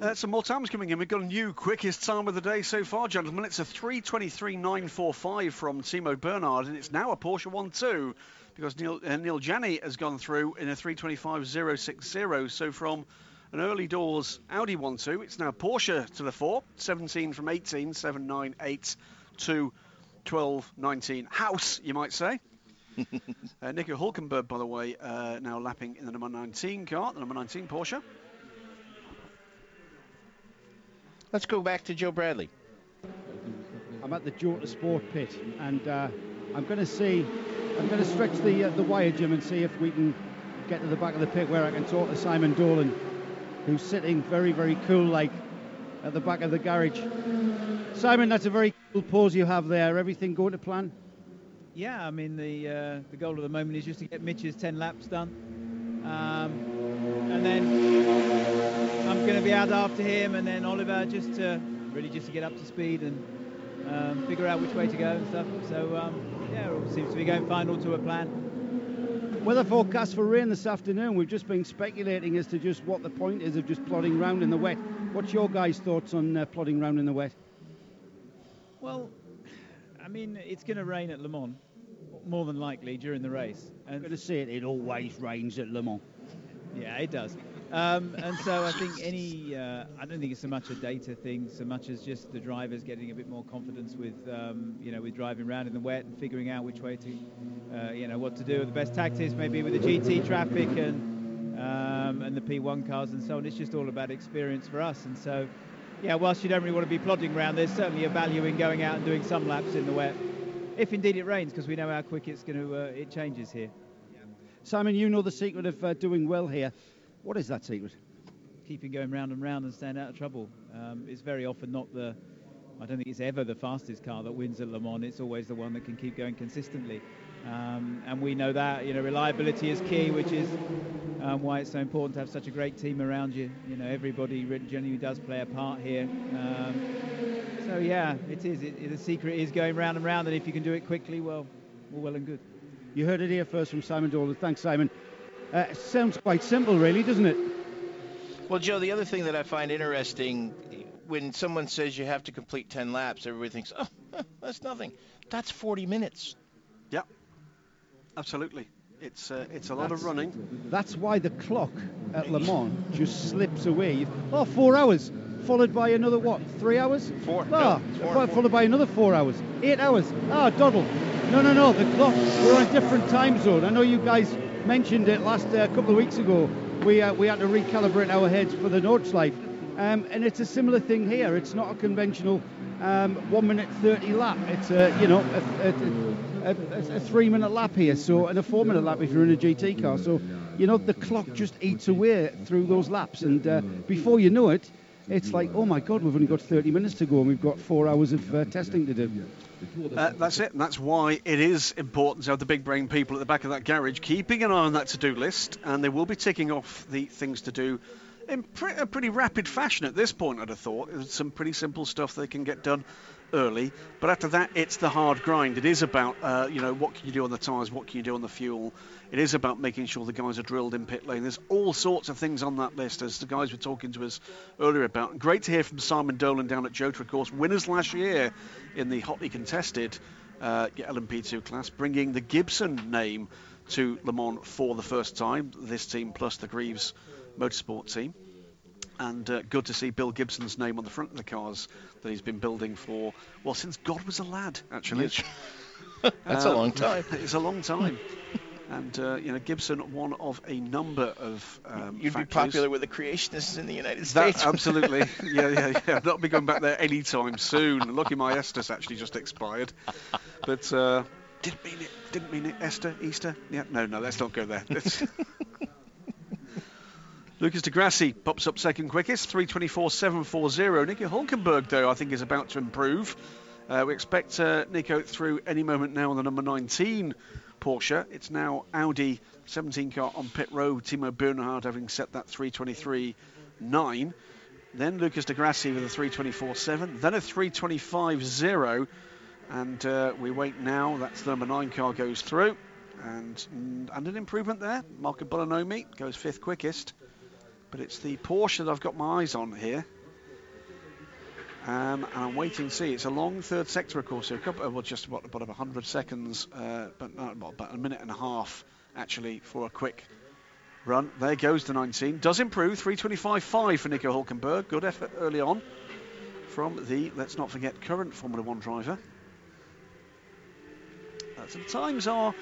Uh, some more times coming in. We've got a new quickest time of the day so far, gentlemen. It's a 3:23.945 from Timo Bernhard, and it's now a Porsche 1-2 because Neil, uh, Neel Jani has gone through in a 3:25.060. So from an early doors Audi 1-2, it's now Porsche to the 4, 17 from 18, 7, 9, 8 to 12, 19. House, you might say. uh, Nico Hulkenberg, by the way, uh, now lapping in the number 19 car, the number 19 Porsche. Let's go back to Joe Bradley. I'm at the Jota Sport pit, and uh, I'm going to see, I'm going to stretch the uh, the wire, Jim, and see if we can get to the back of the pit where I can talk to Simon Dolan, who's sitting very, very cool, like at the back of the garage. Simon, that's a very cool pose you have there. Everything going to plan? Yeah, I mean the uh, the goal at the moment is just to get Mitch's 10 laps done, um, and then I'm going to be out after him, and then Oliver just to really just to get up to speed and um, figure out which way to go and stuff. So um, yeah, it all seems to be going fine, all to a plan. Weather forecast for rain this afternoon. We've just been speculating as to just what the point is of just plodding round in the wet. What's your guys' thoughts on uh, plodding round in the wet? Well, I mean, it's going to rain at Le Mans, more than likely during the race. And I'm going to say it, it always rains at Le Mans. Yeah, it does. Um, and so I think any, uh, I don't think it's so much a data thing, so much as just the drivers getting a bit more confidence with, um, you know, with driving around in the wet and figuring out which way to, uh, you know, what to do the best tactics, maybe with the GT traffic and um, and the P1 cars and so on. It's just all about experience for us. And so, yeah, whilst you don't really want to be plodding around, there's certainly a value in going out and doing some laps in the wet, if indeed it rains, because we know how quick it's going to uh, it changes here. Simon, you know the secret of uh, doing well here. What is that secret? Keeping going round and round and staying out of trouble. Um, it's very often not the, I don't think it's ever the fastest car that wins at Le Mans. It's always the one that can keep going consistently. Um, and we know that, you know, reliability is key, which is um, why it's so important to have such a great team around you. You know, everybody genuinely does play a part here. Um, so yeah, it is. It, it, the secret is going round and round, and if you can do it quickly, well, all well and good. You heard it here first from Simon Dolan. Thanks, Simon. Uh, sounds quite simple, really, doesn't it? Well, Joe, the other thing that I find interesting when someone says you have to complete 10 laps, everybody thinks, oh, that's nothing. That's 40 minutes. Yeah, absolutely. It's uh, it's a lot that's, of running. That's why the clock at Le Mans just slips away. Oh, four hours, followed by another what? Three hours? Four. Ah, no, four, followed four. by another four hours. Eight hours. Ah, doddle. No, no, no. The clock. We're on a different time zone. I know you guys mentioned it last uh, couple of weeks ago. We uh, we had to recalibrate our heads for the Nordschleife, um, and it's a similar thing here. It's not a conventional um, one minute thirty lap. It's a you know a, a, a, a, three minute lap here. So and a four minute lap if you're in a GT car. So you know the clock just eats away through those laps, and uh, before you know it. It's like, oh my God, we've only got 30 minutes to go and we've got four hours of uh, testing to do. Uh, that's it, and that's why it is important to have the big brain people at the back of that garage keeping an eye on that to-do list, and they will be ticking off the things to do in pre- a pretty rapid fashion at this point. I'd have thought There's some pretty simple stuff they can get done early, but after that, it's the hard grind. It is about, uh, you know, what can you do on the tyres, what can you do on the fuel. It is about making sure the guys are drilled in pit lane. There's all sorts of things on that list, as the guys were talking to us earlier about. Great to hear from Simon Dolan down at Jota, of course, winners last year in the hotly contested uh, LMP2 class, bringing the Gibson name to Le Mans for the first time. This team plus the Greaves Motorsport team and uh, good to see Bill Gibson's name on the front of the cars that he's been building for, well, since God was a lad, actually. That's a long time. It's a long time. and, uh, you know, Gibson, one of a number of. Um, You'd factories. be popular with the creationists in the United States. That, absolutely. yeah, yeah, yeah. Not be going back there anytime soon. Lucky my Estes actually just expired. But. Uh, didn't mean it. Didn't mean it. Esther, Easter. Yeah. No, no. Let's not go there. Lucas di Grassi pops up second quickest, 324.740. Nico Hulkenberg, though, I think is about to improve. Uh, we expect uh, Nico through any moment now on the number 19 Porsche. It's now Audi 17 car on pit road. Timo Bernhard having set that 323.9. Then Lucas Di Grassi with a 324.7. Then a 325.0. And uh, we wait now. That's the number 9 car goes through. And, and an improvement there. Marco Bonanomi goes fifth quickest. But it's the Porsche that I've got my eyes on here. Um, and I'm waiting to see. It's a long third sector, of course, so a couple, well, just about, about 100 seconds, uh, but not, well, about a minute and a half actually for a quick run. There goes the 19. Does improve 325.5 for Nico Hulkenberg. Good effort early on from the, let's not forget, current Formula One driver. Uh, so the times are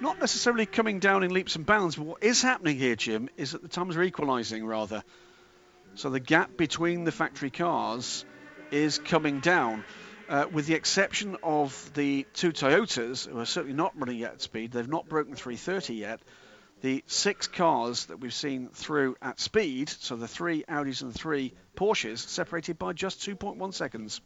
not necessarily coming down in leaps and bounds, but what is happening here, Jim, is that the times are equalising rather. So the gap between the factory cars is coming down. Uh, with the exception of the two Toyotas, who are certainly not running yet at speed, they've not broken 330 yet. The six cars that we've seen through at speed, so the three Audis and three Porsches, separated by just 2.1 seconds.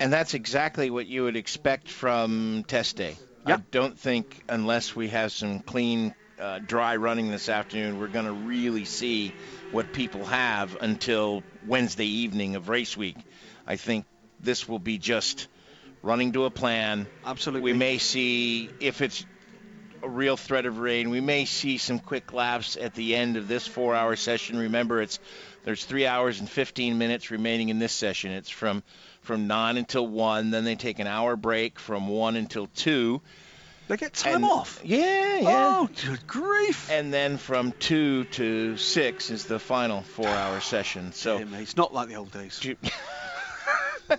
And that's exactly what you would expect from test day. Yep. I don't think, unless we have some clean, uh, dry running this afternoon, we're going to really see what people have until Wednesday evening of race week. I think this will be just running to a plan. Absolutely. We may see if it's a real threat of rain. We may see some quick laps at the end of this four-hour session. Remember, it's there's three hours and 15 minutes remaining in this session. It's from from nine until one. Then they take an hour break from one until two. They get time And- off. Yeah, yeah. Oh, good grief. And then from two to six is the final four-hour session. So Yeah, mate, it's not like the old days.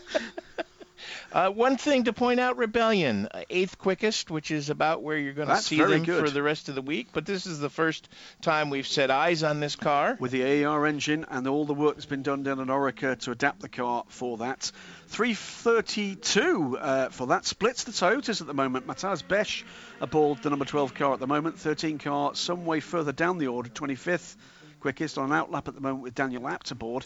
Uh, one thing to point out, Rebellion, uh, eighth quickest, which is about where you're going to see them good. for the rest of the week. But this is the first time we've set eyes on this car. with the AER engine and all the work that's been done down at Oreca to adapt the car for that. 332 uh, for that. Splits the Toyotas at the moment. Mathias Beche aboard the number 12 car at the moment. 13 car some way further down the order. 25th quickest on an outlap at the moment with Daniel Abt aboard.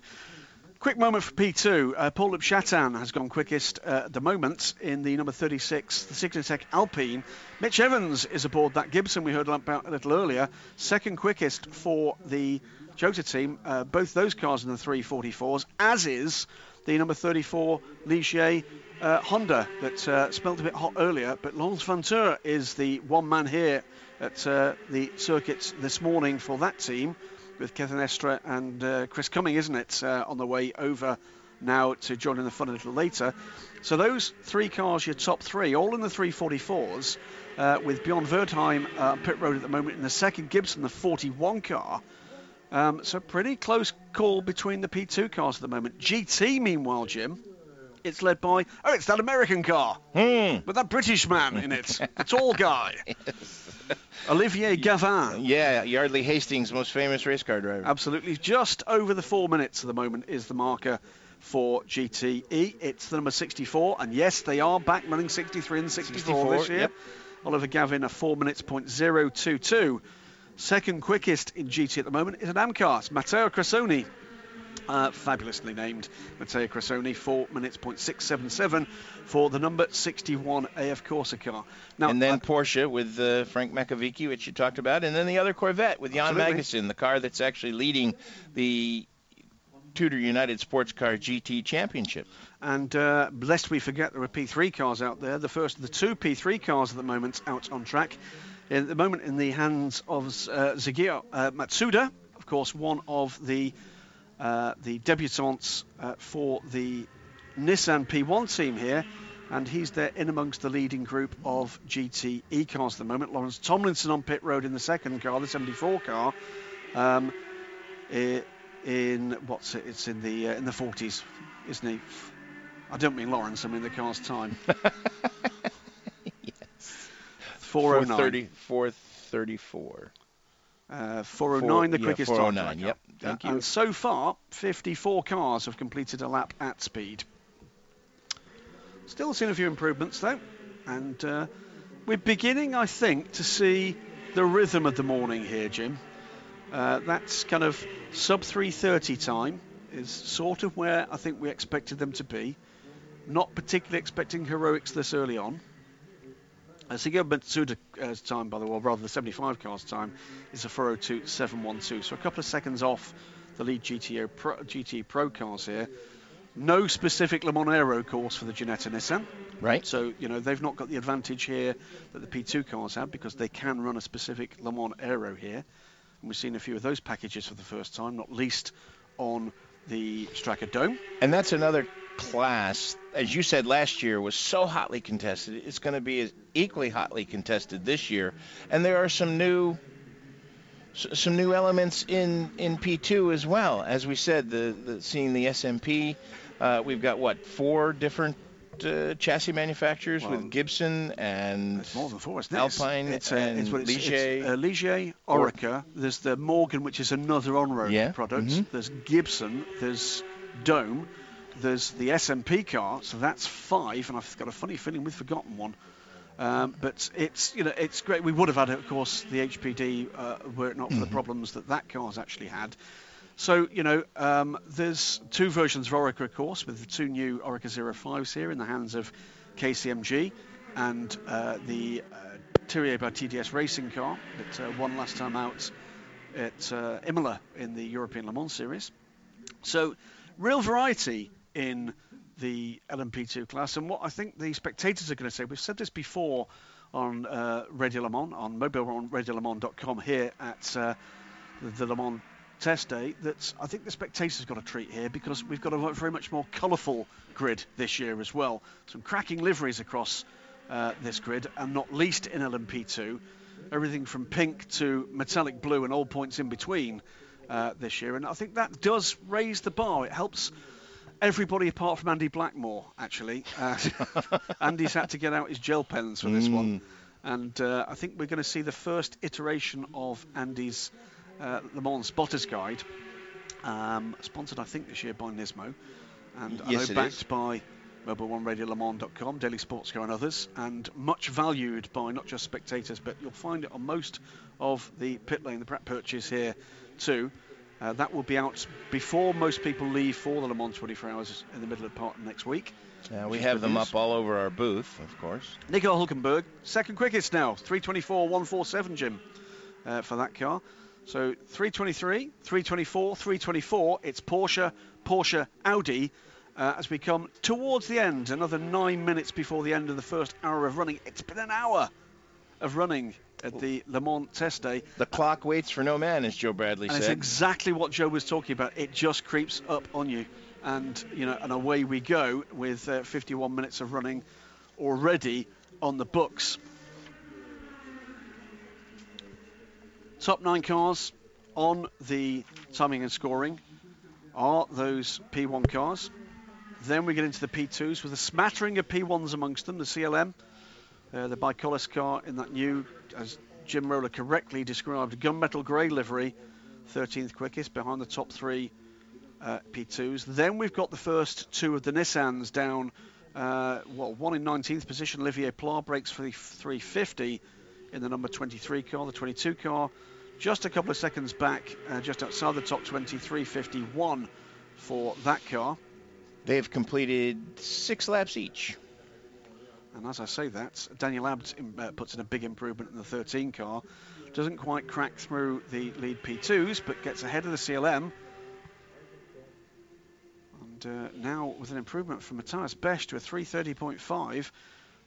Quick moment for P2. Uh, Paul-Loup Chatin has gone quickest uh, at the moment in the number 36, the Signatech Alpine. Mitch Evans is aboard that Gibson we heard about a little earlier. Second quickest for the Jota team. Uh, both those cars in the 344s, as is the number 34 Ligier uh, Honda that uh, smelt a bit hot earlier. But Laurens Vanthoor is the one man here at uh, the circuits this morning for that team with Kevin Estre and uh, Chris Cumming, isn't it, uh, on the way over now to join in the fun a little later. So those three cars, your top three, all in the 344s, uh, with Björn Wirdheim uh, on pit road at the moment in the second Gibson, the 41 car. Um, so pretty close call between the P2 cars at the moment. GT, meanwhile, Jim, it's led by oh, it's that American car Hmm. with that British man in it, the tall guy, Oliver Gavin. Yeah, Yardley Hastings' most famous race car driver. Absolutely. Just over the four minutes at the moment is the marker for GTE. It's the number 64, and yes, they are back running 63 and 64, 64, this year. yep. Oliver Gavin, a four minutes point zero two two. Second quickest in GT at the moment is an Amcar. It's Matteo Cressoni. Uh, fabulously named Matteo Cressoni, 4 minutes point six seven seven for the number 61 AF Corse car. Now, and then uh, Porsche with uh, Frank Makowiecki, which you talked about, and then the other Corvette with Jan Absolutely. Magnussen, the car that's actually leading the Tudor United Sports Car GT Championship. And uh, lest we forget, there are P3 cars out there. The first of the two P3 cars at the moment out on track. At the moment, in the hands of uh, Tsugio uh, Matsuda, of course, one of the uh, the debutants uh, for the Nissan P1 team here. And he's there in amongst the leading group of GTE cars at the moment. Lawrence Tomlinson on pit road in the second car, the 74 car. Um, in what's it? It's in the uh, in the 40s, isn't he? I don't mean Lawrence. I mean the car's time. 409. 430, 434. Uh, 409, the Four- yeah, quickest time. 409, track yep. Thank Uh, you. And so far, 54 cars have completed a lap at speed. Still seen a few improvements though, and uh, we're beginning, I think, to see the rhythm of the morning here, Jim. Uh, that's kind of sub 3:30 time is sort of where I think we expected them to be. Not particularly expecting heroics this early on. Uh, Tsugio Matsuda's time, by the way, or rather the 75 car's time, is a 402.712. So a couple of seconds off the lead GTO Pro, GT Pro cars here. No specific Le Mans Aero course for the Ginetta Nissan. Right. So, you know, they've not got the advantage here that the P2 cars have because they can run a specific Le Mans Aero here. And we've seen a few of those packages for the first time, not least on the Strakka Dome. And that's another class, as you said last year, was so hotly contested. It's going to be equally hotly contested this year. And there are some new some new elements in, in P2 as well. As we said, the, the seeing the SMP, uh, we've got what four different uh, chassis manufacturers Well, with Gibson and It's more than four, isn't? Alpine it's, uh, and it's, what it's, Ligier. It's, uh, Ligier, Oreca. There's the Morgan, which is another on-road Yeah, product. mhm. There's Gibson. There's Dome. There's the SMP car. So that's five, and I've got a funny feeling we've forgotten one. Um, but it's you know it's great. We would have had, of course, the HPD uh, were it not for the problems that that car's actually had. So you know, um, there's two versions of Oreca, of course, with the two new Oreca 05s here in the hands of KCMG, and uh, the uh, Thiriet by TDS racing car that uh, won last time out at uh, Imola in the European Le Mans Series. So, real variety in the LMP2 class, and what I think the spectators are going to say, we've said this before on uh, Radio Le Mans, on mobile on radiolemans.com here at uh, the, the Le Mans test day, that I think the spectators got a treat here because we've got a very much more colourful grid this year as well. Some cracking liveries across uh, this grid, and not least in LMP2. Everything from pink to metallic blue and all points in between uh, this year. And I think that does raise the bar. It helps everybody apart from Andy Blackmore, actually. Uh, Andy's had to get out his gel pens for this one. And uh, I think we're going to see the first iteration of Andy's uh, Le Mans Spotters Guide, um, sponsored, I think, this year by Nismo. And I know backed is. by Mobil 1 Radio Le Mans.com, Daily Sports Car, and others, and much valued by not just spectators, but you'll find it on most of the pit lane, the prep purchase here too. Uh, that will be out before most people leave for the Le Mans 24 hours in the middle of part next week. Yeah, we have them news. up all over our booth, of course. Nico Hulkenberg, second quickest now, 324, 147, Jim, uh, for that car. So 323, 324, 324. It's Porsche, Porsche, Audi. Uh, as we come towards the end, another nine minutes before the end of the first hour of running. It's been an hour of running at the Le Mans test day. The clock waits for no man, as Joe Bradley And it's said. exactly what Joe was talking about. It just creeps up on you, and you know, and away we go with uh, 51 minutes of running already on the books. Top nine cars on the timing and scoring are those P1 cars. Then we get into the P2s with a smattering of P1s amongst them. The CLM, uh, the ByKolles car in that new, as Jim Roller correctly described, gunmetal grey livery, 13th quickest behind the top three uh, P2s. Then we've got the first two of the Nissans down, uh, what, one in 19th position. Olivier Pla breaks for the 350 in the number 23 car, the 22 car. Just a couple of seconds back, uh, just outside the top 20, 351 for that car. They've completed six laps each. And as I say that, Daniel Abt uh, puts in a big improvement in the 13 car. Doesn't quite crack through the lead P2s, but gets ahead of the CLM. And uh, now with an improvement from Mathias Beche to a 330.5,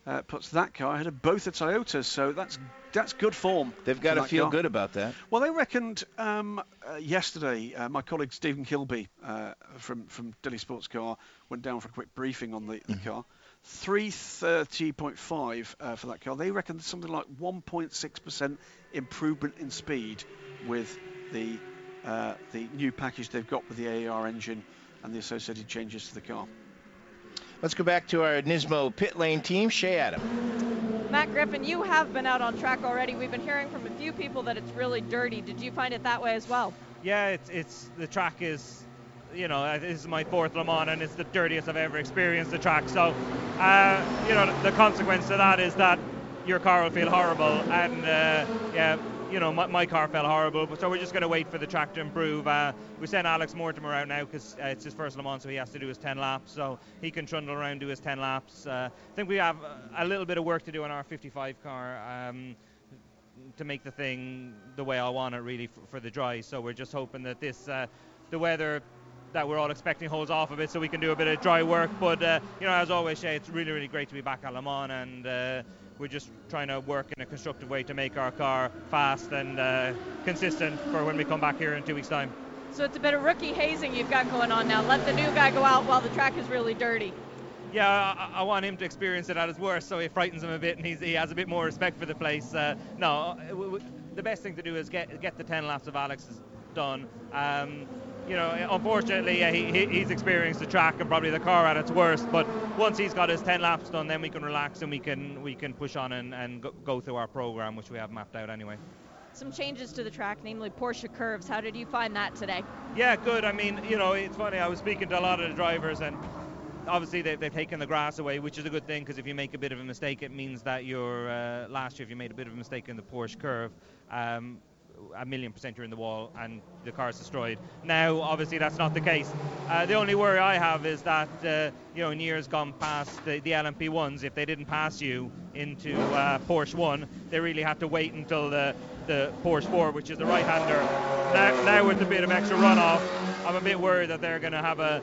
uh, puts that car ahead of both the Toyotas. So that's that's good form. They've got to feel car. good about that. Well, they reckoned um, uh, yesterday. Uh, my colleague Stephen Kilbey uh, from from Daily Sports Car went down for a quick briefing on the, the car. 330.5 uh, for that car. They reckon something like 1.6% improvement in speed with the uh, the new package they've got with the AER engine and the associated changes to the car. Let's go back to our Nismo pit lane team. Shea Adam. Matt Griffin, you have been out on track already. We've been hearing from a few people that it's really dirty. Did you find it that way as well? Yeah, it's it's the track is, you know, uh, this is my fourth Le Mans and it's the dirtiest I've ever experienced the track. So, uh, you know, the consequence of that is that your car will feel horrible. And uh, yeah, you know, my, my, car felt horrible, but so we're just going to wait for the track to improve. Uh, we sent Alex Mortimer out now because uh, it's his first Le Mans, so he has to do his 10 laps. So he can trundle around, do his 10 laps. Uh, I think we have a little bit of work to do on our 55 car. Um, to make the thing the way I want it really for, for the dry. So we're just hoping that this, uh, the weather that we're all expecting holds off a bit so we can do a bit of dry work. But, uh, you know, as always, Shea, it's really, really great to be back at Le Mans and uh, we're just trying to work in a constructive way to make our car fast and uh, consistent for when we come back here in two weeks' time. So it's a bit of rookie hazing you've got going on now. Let the new guy go out while the track is really dirty. Yeah, I, I want him to experience it at his worst, so it frightens him a bit, and he has a bit more respect for the place. Uh, no, w- w- the best thing to do is get get the 10 laps of Alex done. Um, you know, unfortunately, uh, he, he's experienced the track and probably the car at its worst. But once he's got his 10 laps done, then we can relax and we can we can push on and, and go through our program, which we have mapped out anyway. Some changes to the track, namely Porsche curves. How did you find that today? Yeah, good. I mean, you know, it's funny. I was speaking to a lot of the drivers and obviously they've, they've, taken the grass away, which is a good thing because if you make a bit of a mistake, it means that you're uh, last year if you made a bit of a mistake in the Porsche curve, um, a million percent you're in the wall and the car's destroyed. Now, obviously, that's not the case. Uh, the only worry I have is that, uh, you know, in years gone past, the, the LMP1s, if they didn't pass you into uh, Porsche 1, they really had to wait until the, the Porsche 4, which is the right hander. Now, now, with a bit of extra runoff, I'm a bit worried that they're going to have a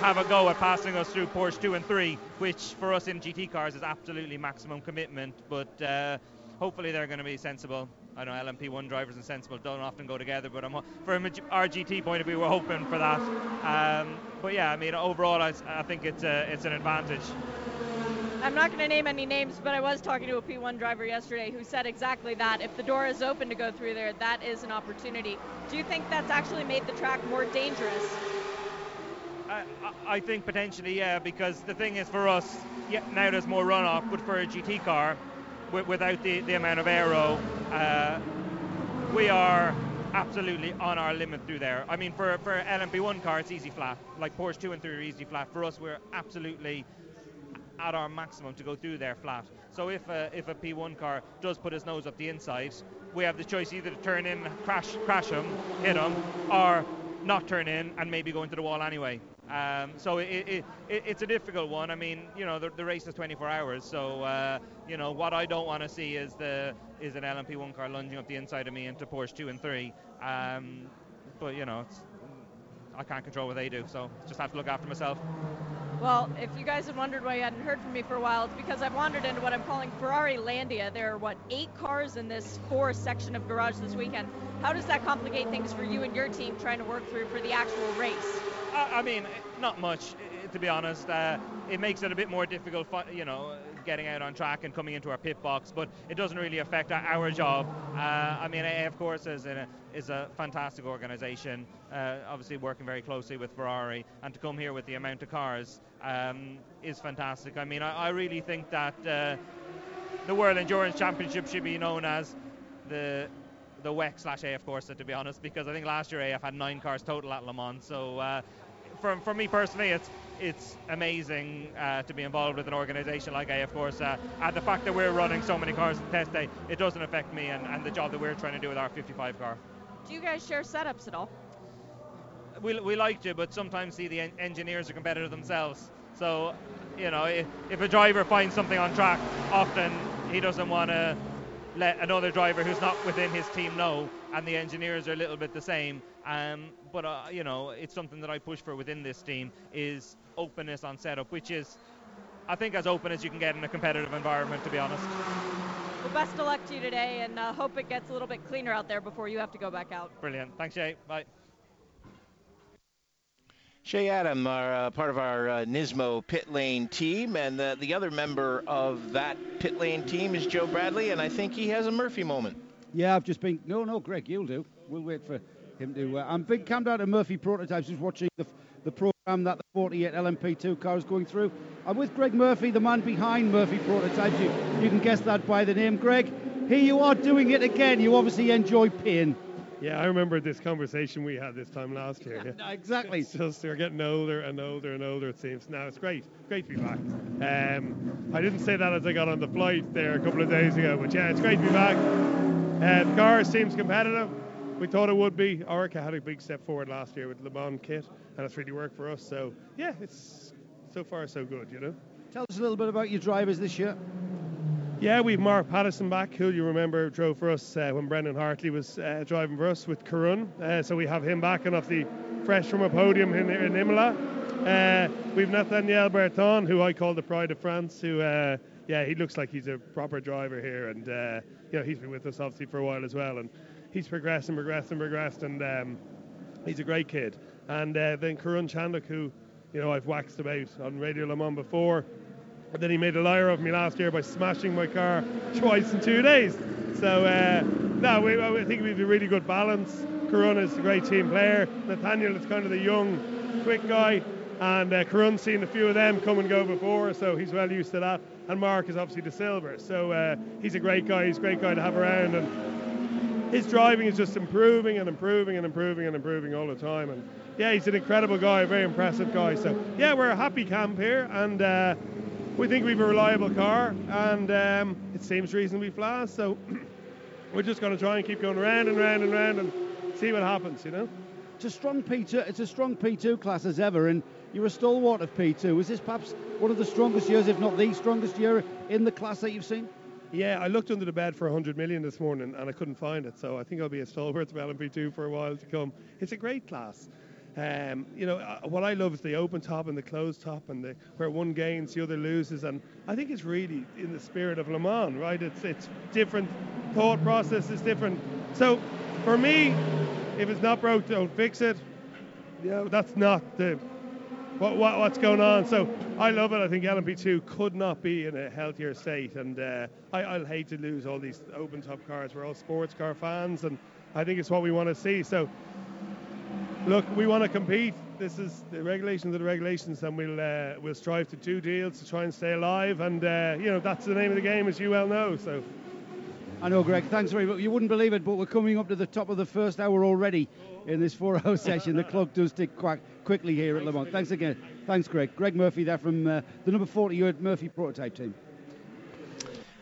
have a go at passing us through Porsche 2 and 3, which for us in GT cars is absolutely maximum commitment. But uh, hopefully they're going to be sensible. I know LMP1 drivers and sensible don't often go together, but I'm, from our GT point of view, we're hoping for that. Um, but yeah, I mean, overall, I, I think it's a, it's an advantage. I'm not going to name any names, but I was talking to a P1 driver yesterday who said exactly that. If the door is open to go through there, that is an opportunity. Do you think that's actually made the track more dangerous? I, I think potentially, yeah, because the thing is for us, yeah, now there's more runoff, but for a GT car, without the, the amount of aero, uh, we are absolutely on our limit through there. I mean, for, for LMP1 car, it's easy flat. Like Porsche 2 and 3 are easy flat. For us, we're absolutely at our maximum to go through there flat. So if a, if a P1 car does put his nose up the inside, we have the choice either to turn in, crash, crash him, hit him, or not turn in and maybe go into the wall anyway. Um, so it, it, it, it's a difficult one. I mean, you know, the, the race is 24 hours, so uh, you know what I don't want to see is the is an LMP1 car lunging up the inside of me into Porsche 2 and 3. Um, but you know, I can't control what they do, so just have to look after myself. Well, if you guys have wondered why you hadn't heard from me for a while, it's because I've wandered into what I'm calling Ferrari Landia. There are, what, eight cars in this four section of garage this weekend. How does that complicate things for you and your team trying to work through for the actual race? I, I mean, not much, to be honest. Uh, it makes it a bit more difficult, you know, getting out on track and coming into our pit box, but it doesn't really affect our job. Uh, I mean, AA, of course, is a, is a fantastic organisation, uh, obviously working very closely with Ferrari, and to come here with the amount of cars um, is fantastic. I mean, I, I really think that uh, the World Endurance Championship should be known as the the WEC slash AF Corse, to be honest, because I think last year AF had nine cars total at Le Mans. So uh, for, for me personally, it's it's amazing uh, to be involved with an organisation like AF Corse. Uh, and the fact that we're running so many cars in test day, it doesn't affect me and, and the job that we're trying to do with our 55 car. Do you guys share setups at all? We, we like to, but sometimes see the en- engineers are competitive themselves. So, you know, if, if a driver finds something on track, often he doesn't want to let another driver who's not within his team know, and the engineers are a little bit the same. Um, but uh, you know, it's something that I push for within this team is openness on setup, which is, I think, as open as you can get in a competitive environment, to be honest. Well, best of luck to you today, and uh, hope it gets a little bit cleaner out there before you have to go back out. Brilliant. Thanks, Jay. Bye. Shea Adam, our, uh, part of our uh, Nismo pit lane team, and uh, the other member of that pit lane team is Joe Bradley, and I think he has a Murphy moment. Yeah, I've just been. No, no, Greg, you'll do. We'll wait for him to. Uh, I'm big come down to Murphy Prototypes, just watching the, the program that the 48 LMP2 car is going through. I'm with Greg Murphy, the man behind Murphy Prototypes. You, you can guess that by the name. Greg, here you are doing it again. You obviously enjoy pain. Yeah, I remember this conversation we had this time last year. Yeah. exactly. It's just they're getting older and older and older. It seems now. It's great, great to be back. Um, I didn't say that as I got on the flight there a couple of days ago, but yeah, it's great to be back. Uh, the car seems competitive. We thought it would be. Oreca had a big step forward last year with Le Mans kit, and it's really worked for us. So yeah, it's so far so good, you know. Tell us a little bit about your drivers this year. Yeah, we've Mark Patterson back, who you remember drove for us uh, when Brendan Hartley was uh, driving for us with Karun. Uh, so we have him back and obviously fresh from a podium in, in Imola. Uh, we've Nathanaël Berthon, who I call the pride of France, who, uh, yeah, he looks like he's a proper driver here. And, uh, you know, he's been with us obviously for a while as well. And he's progressed and progressed and progressed. And um, he's a great kid. And then Karun Chandhok, who, you know, I've waxed about on Radio Le Mans before. And then he made a liar of me last year by smashing my car twice in two days. So, uh, no, we, I think we have a really good balance. Karun is a great team player. Nathanaël is kind of the young, quick guy. And uh, Karun's seen a few of them come and go before, so he's well used to that. And Mark is obviously the silver. So uh, he's a great guy. He's a great guy to have around. And his driving is just improving and improving and improving and improving all the time. And yeah, he's an incredible guy, a very impressive guy. So yeah, we're a happy camp here. And uh, we think we've a reliable car, and um, it seems reasonably fast. So we're just going to try and keep going round and round and round and see what happens. You know. It's a strong P2. It's a strong P2 class as ever, and you're a stalwart of P2. Is this perhaps one of the strongest years, if not the strongest year in the class that you've seen? Yeah, I looked under the bed for 100 million this morning and I couldn't find it. So I think I'll be a stalwart of LMP2 for a while to come. It's a great class. Um, you know, uh, what I love is the open top and the closed top, and the, where one gains, the other loses. And I think it's really in the spirit of Le Mans, right? It's it's different thought process is different. So for me, if it's not broke, don't fix it. You know, that's not the what, what, what's going on. So I love it. I think LMP2 could not be in a healthier state, and uh, I, will hate to lose all these open top cars. We're all sports car fans, and I think it's what we want to see. So look, we want to compete. This is the regulations of the regulations, and we'll uh, we'll strive to do deals to try and stay alive. And uh, you know that's the name of the game, as you well know. So. I know, Greg. Thanks very much. You wouldn't believe it, but we're coming up to the top of the first hour already in this four-hour session. The clock does tick quite quickly here at Le Mans. Thanks again. Thanks, Greg. Greg Murphy there from uh, the number 40 you Murphy prototype team.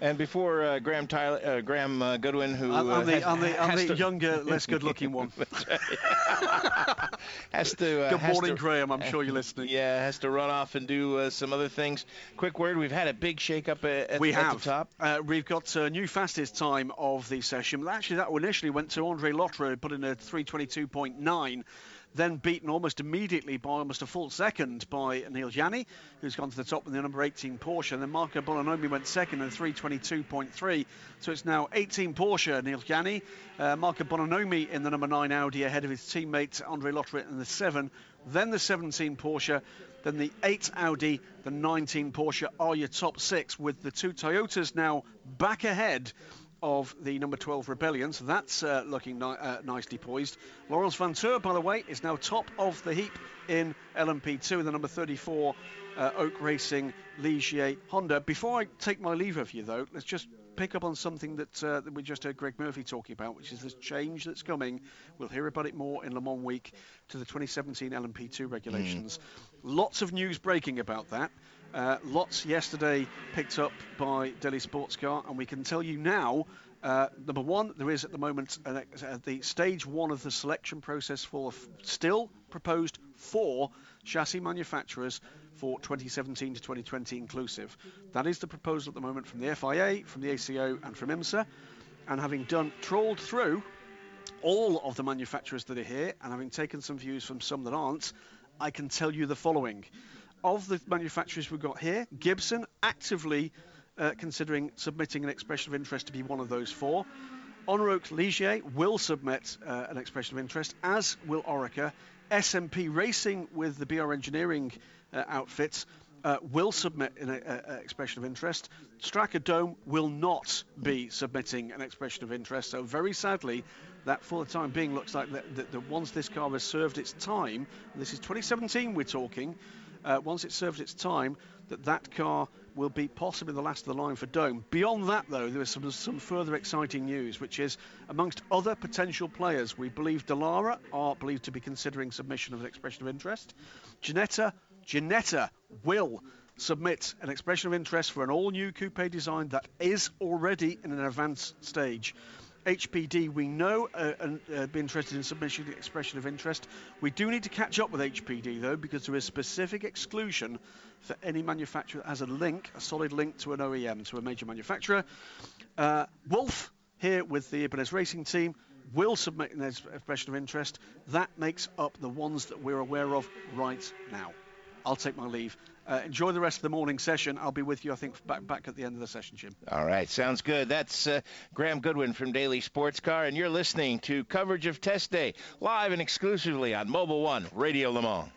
And before uh, Graham Tyler, uh, Graham uh, Goodwin, who I'm, I'm the, I'm the, I'm the to... younger, less good-looking one. has to. Uh, good has morning, to, Graham. I'm sure you're listening. Yeah, has to run off and do uh, some other things. Quick word: We've had a big shake-up at, we at have. the top. Uh, we've got a new fastest time of the session. Actually, that initially went to Andre Lotterer, put in a 322.9 then beaten almost immediately by almost a full second by Neel Jani, who's gone to the top in the number 18 Porsche. And then Marco Bonanomi went second in 322.3. So it's now 18 Porsche, Neel Jani. Uh, Marco Bonanomi in the number 9 Audi ahead of his teammate Andre Lotterer in the 7. Then the 17 Porsche. Then the 8 Audi, the 19 Porsche are your top six, with the two Toyotas now back ahead of the number 12 Rebellion, so that's uh, looking ni- uh, nicely poised. Laurens Vanthoor, by the way, is now top of the heap in LMP2 the number 34 uh, Oak Racing Ligier Honda. Before I take my leave of you, though, let's just pick up on something that, uh, that we just heard Greg Murphy talking about, which is this change that's coming. We'll hear about it more in Le Mans Week to the 2017 LMP2 regulations. Mm. Lots of news breaking about that. Uh, lots yesterday picked up by Daily Sports Car, and we can tell you now. Uh, number one, there is at the moment uh, the stage one of the selection process for still proposed four chassis manufacturers for 2017 to 2020 inclusive. That is the proposal at the moment from the FIA, from the ACO, and from IMSA. And having done trawled through all of the manufacturers that are here, and having taken some views from some that aren't, I can tell you the following of the manufacturers we've got here, Gibson actively uh, considering submitting an expression of interest to be one of those four. Onroak Ligier will submit uh, an expression of interest, as will Oreca. SMP Racing with the BR Engineering uh, outfits uh, will submit an expression of interest. Strakka Dome will not be submitting an expression of interest. So very sadly, that for the time being looks like that, that, that once this car has served its time, this is 2017 we're talking, uh, once it serves its time, that that car will be possibly the last of the line for Dome. Beyond that, though, there is some, some further exciting news, which is amongst other potential players, we believe Dallara are believed to be considering submission of an expression of interest. Ginetta, Ginetta will submit an expression of interest for an all-new coupe design that is already in an advanced stage. HPD, we know, uh, and uh, be interested in submission expression of interest. We do need to catch up with HPD though, because there is specific exclusion for any manufacturer that has a link, a solid link to an OEM, to a major manufacturer. Uh, Wolf here with the Ibanez Racing Team will submit an expression of interest. That makes up the ones that we're aware of right now. I'll take my leave. Uh, enjoy the rest of the morning session. I'll be with you, I think, back back at the end of the session, Jim. All right, sounds good. That's uh, Graham Goodwin from Daily Sports Car, and you're listening to coverage of Test Day live and exclusively on Mobil 1 Radio Le Mans.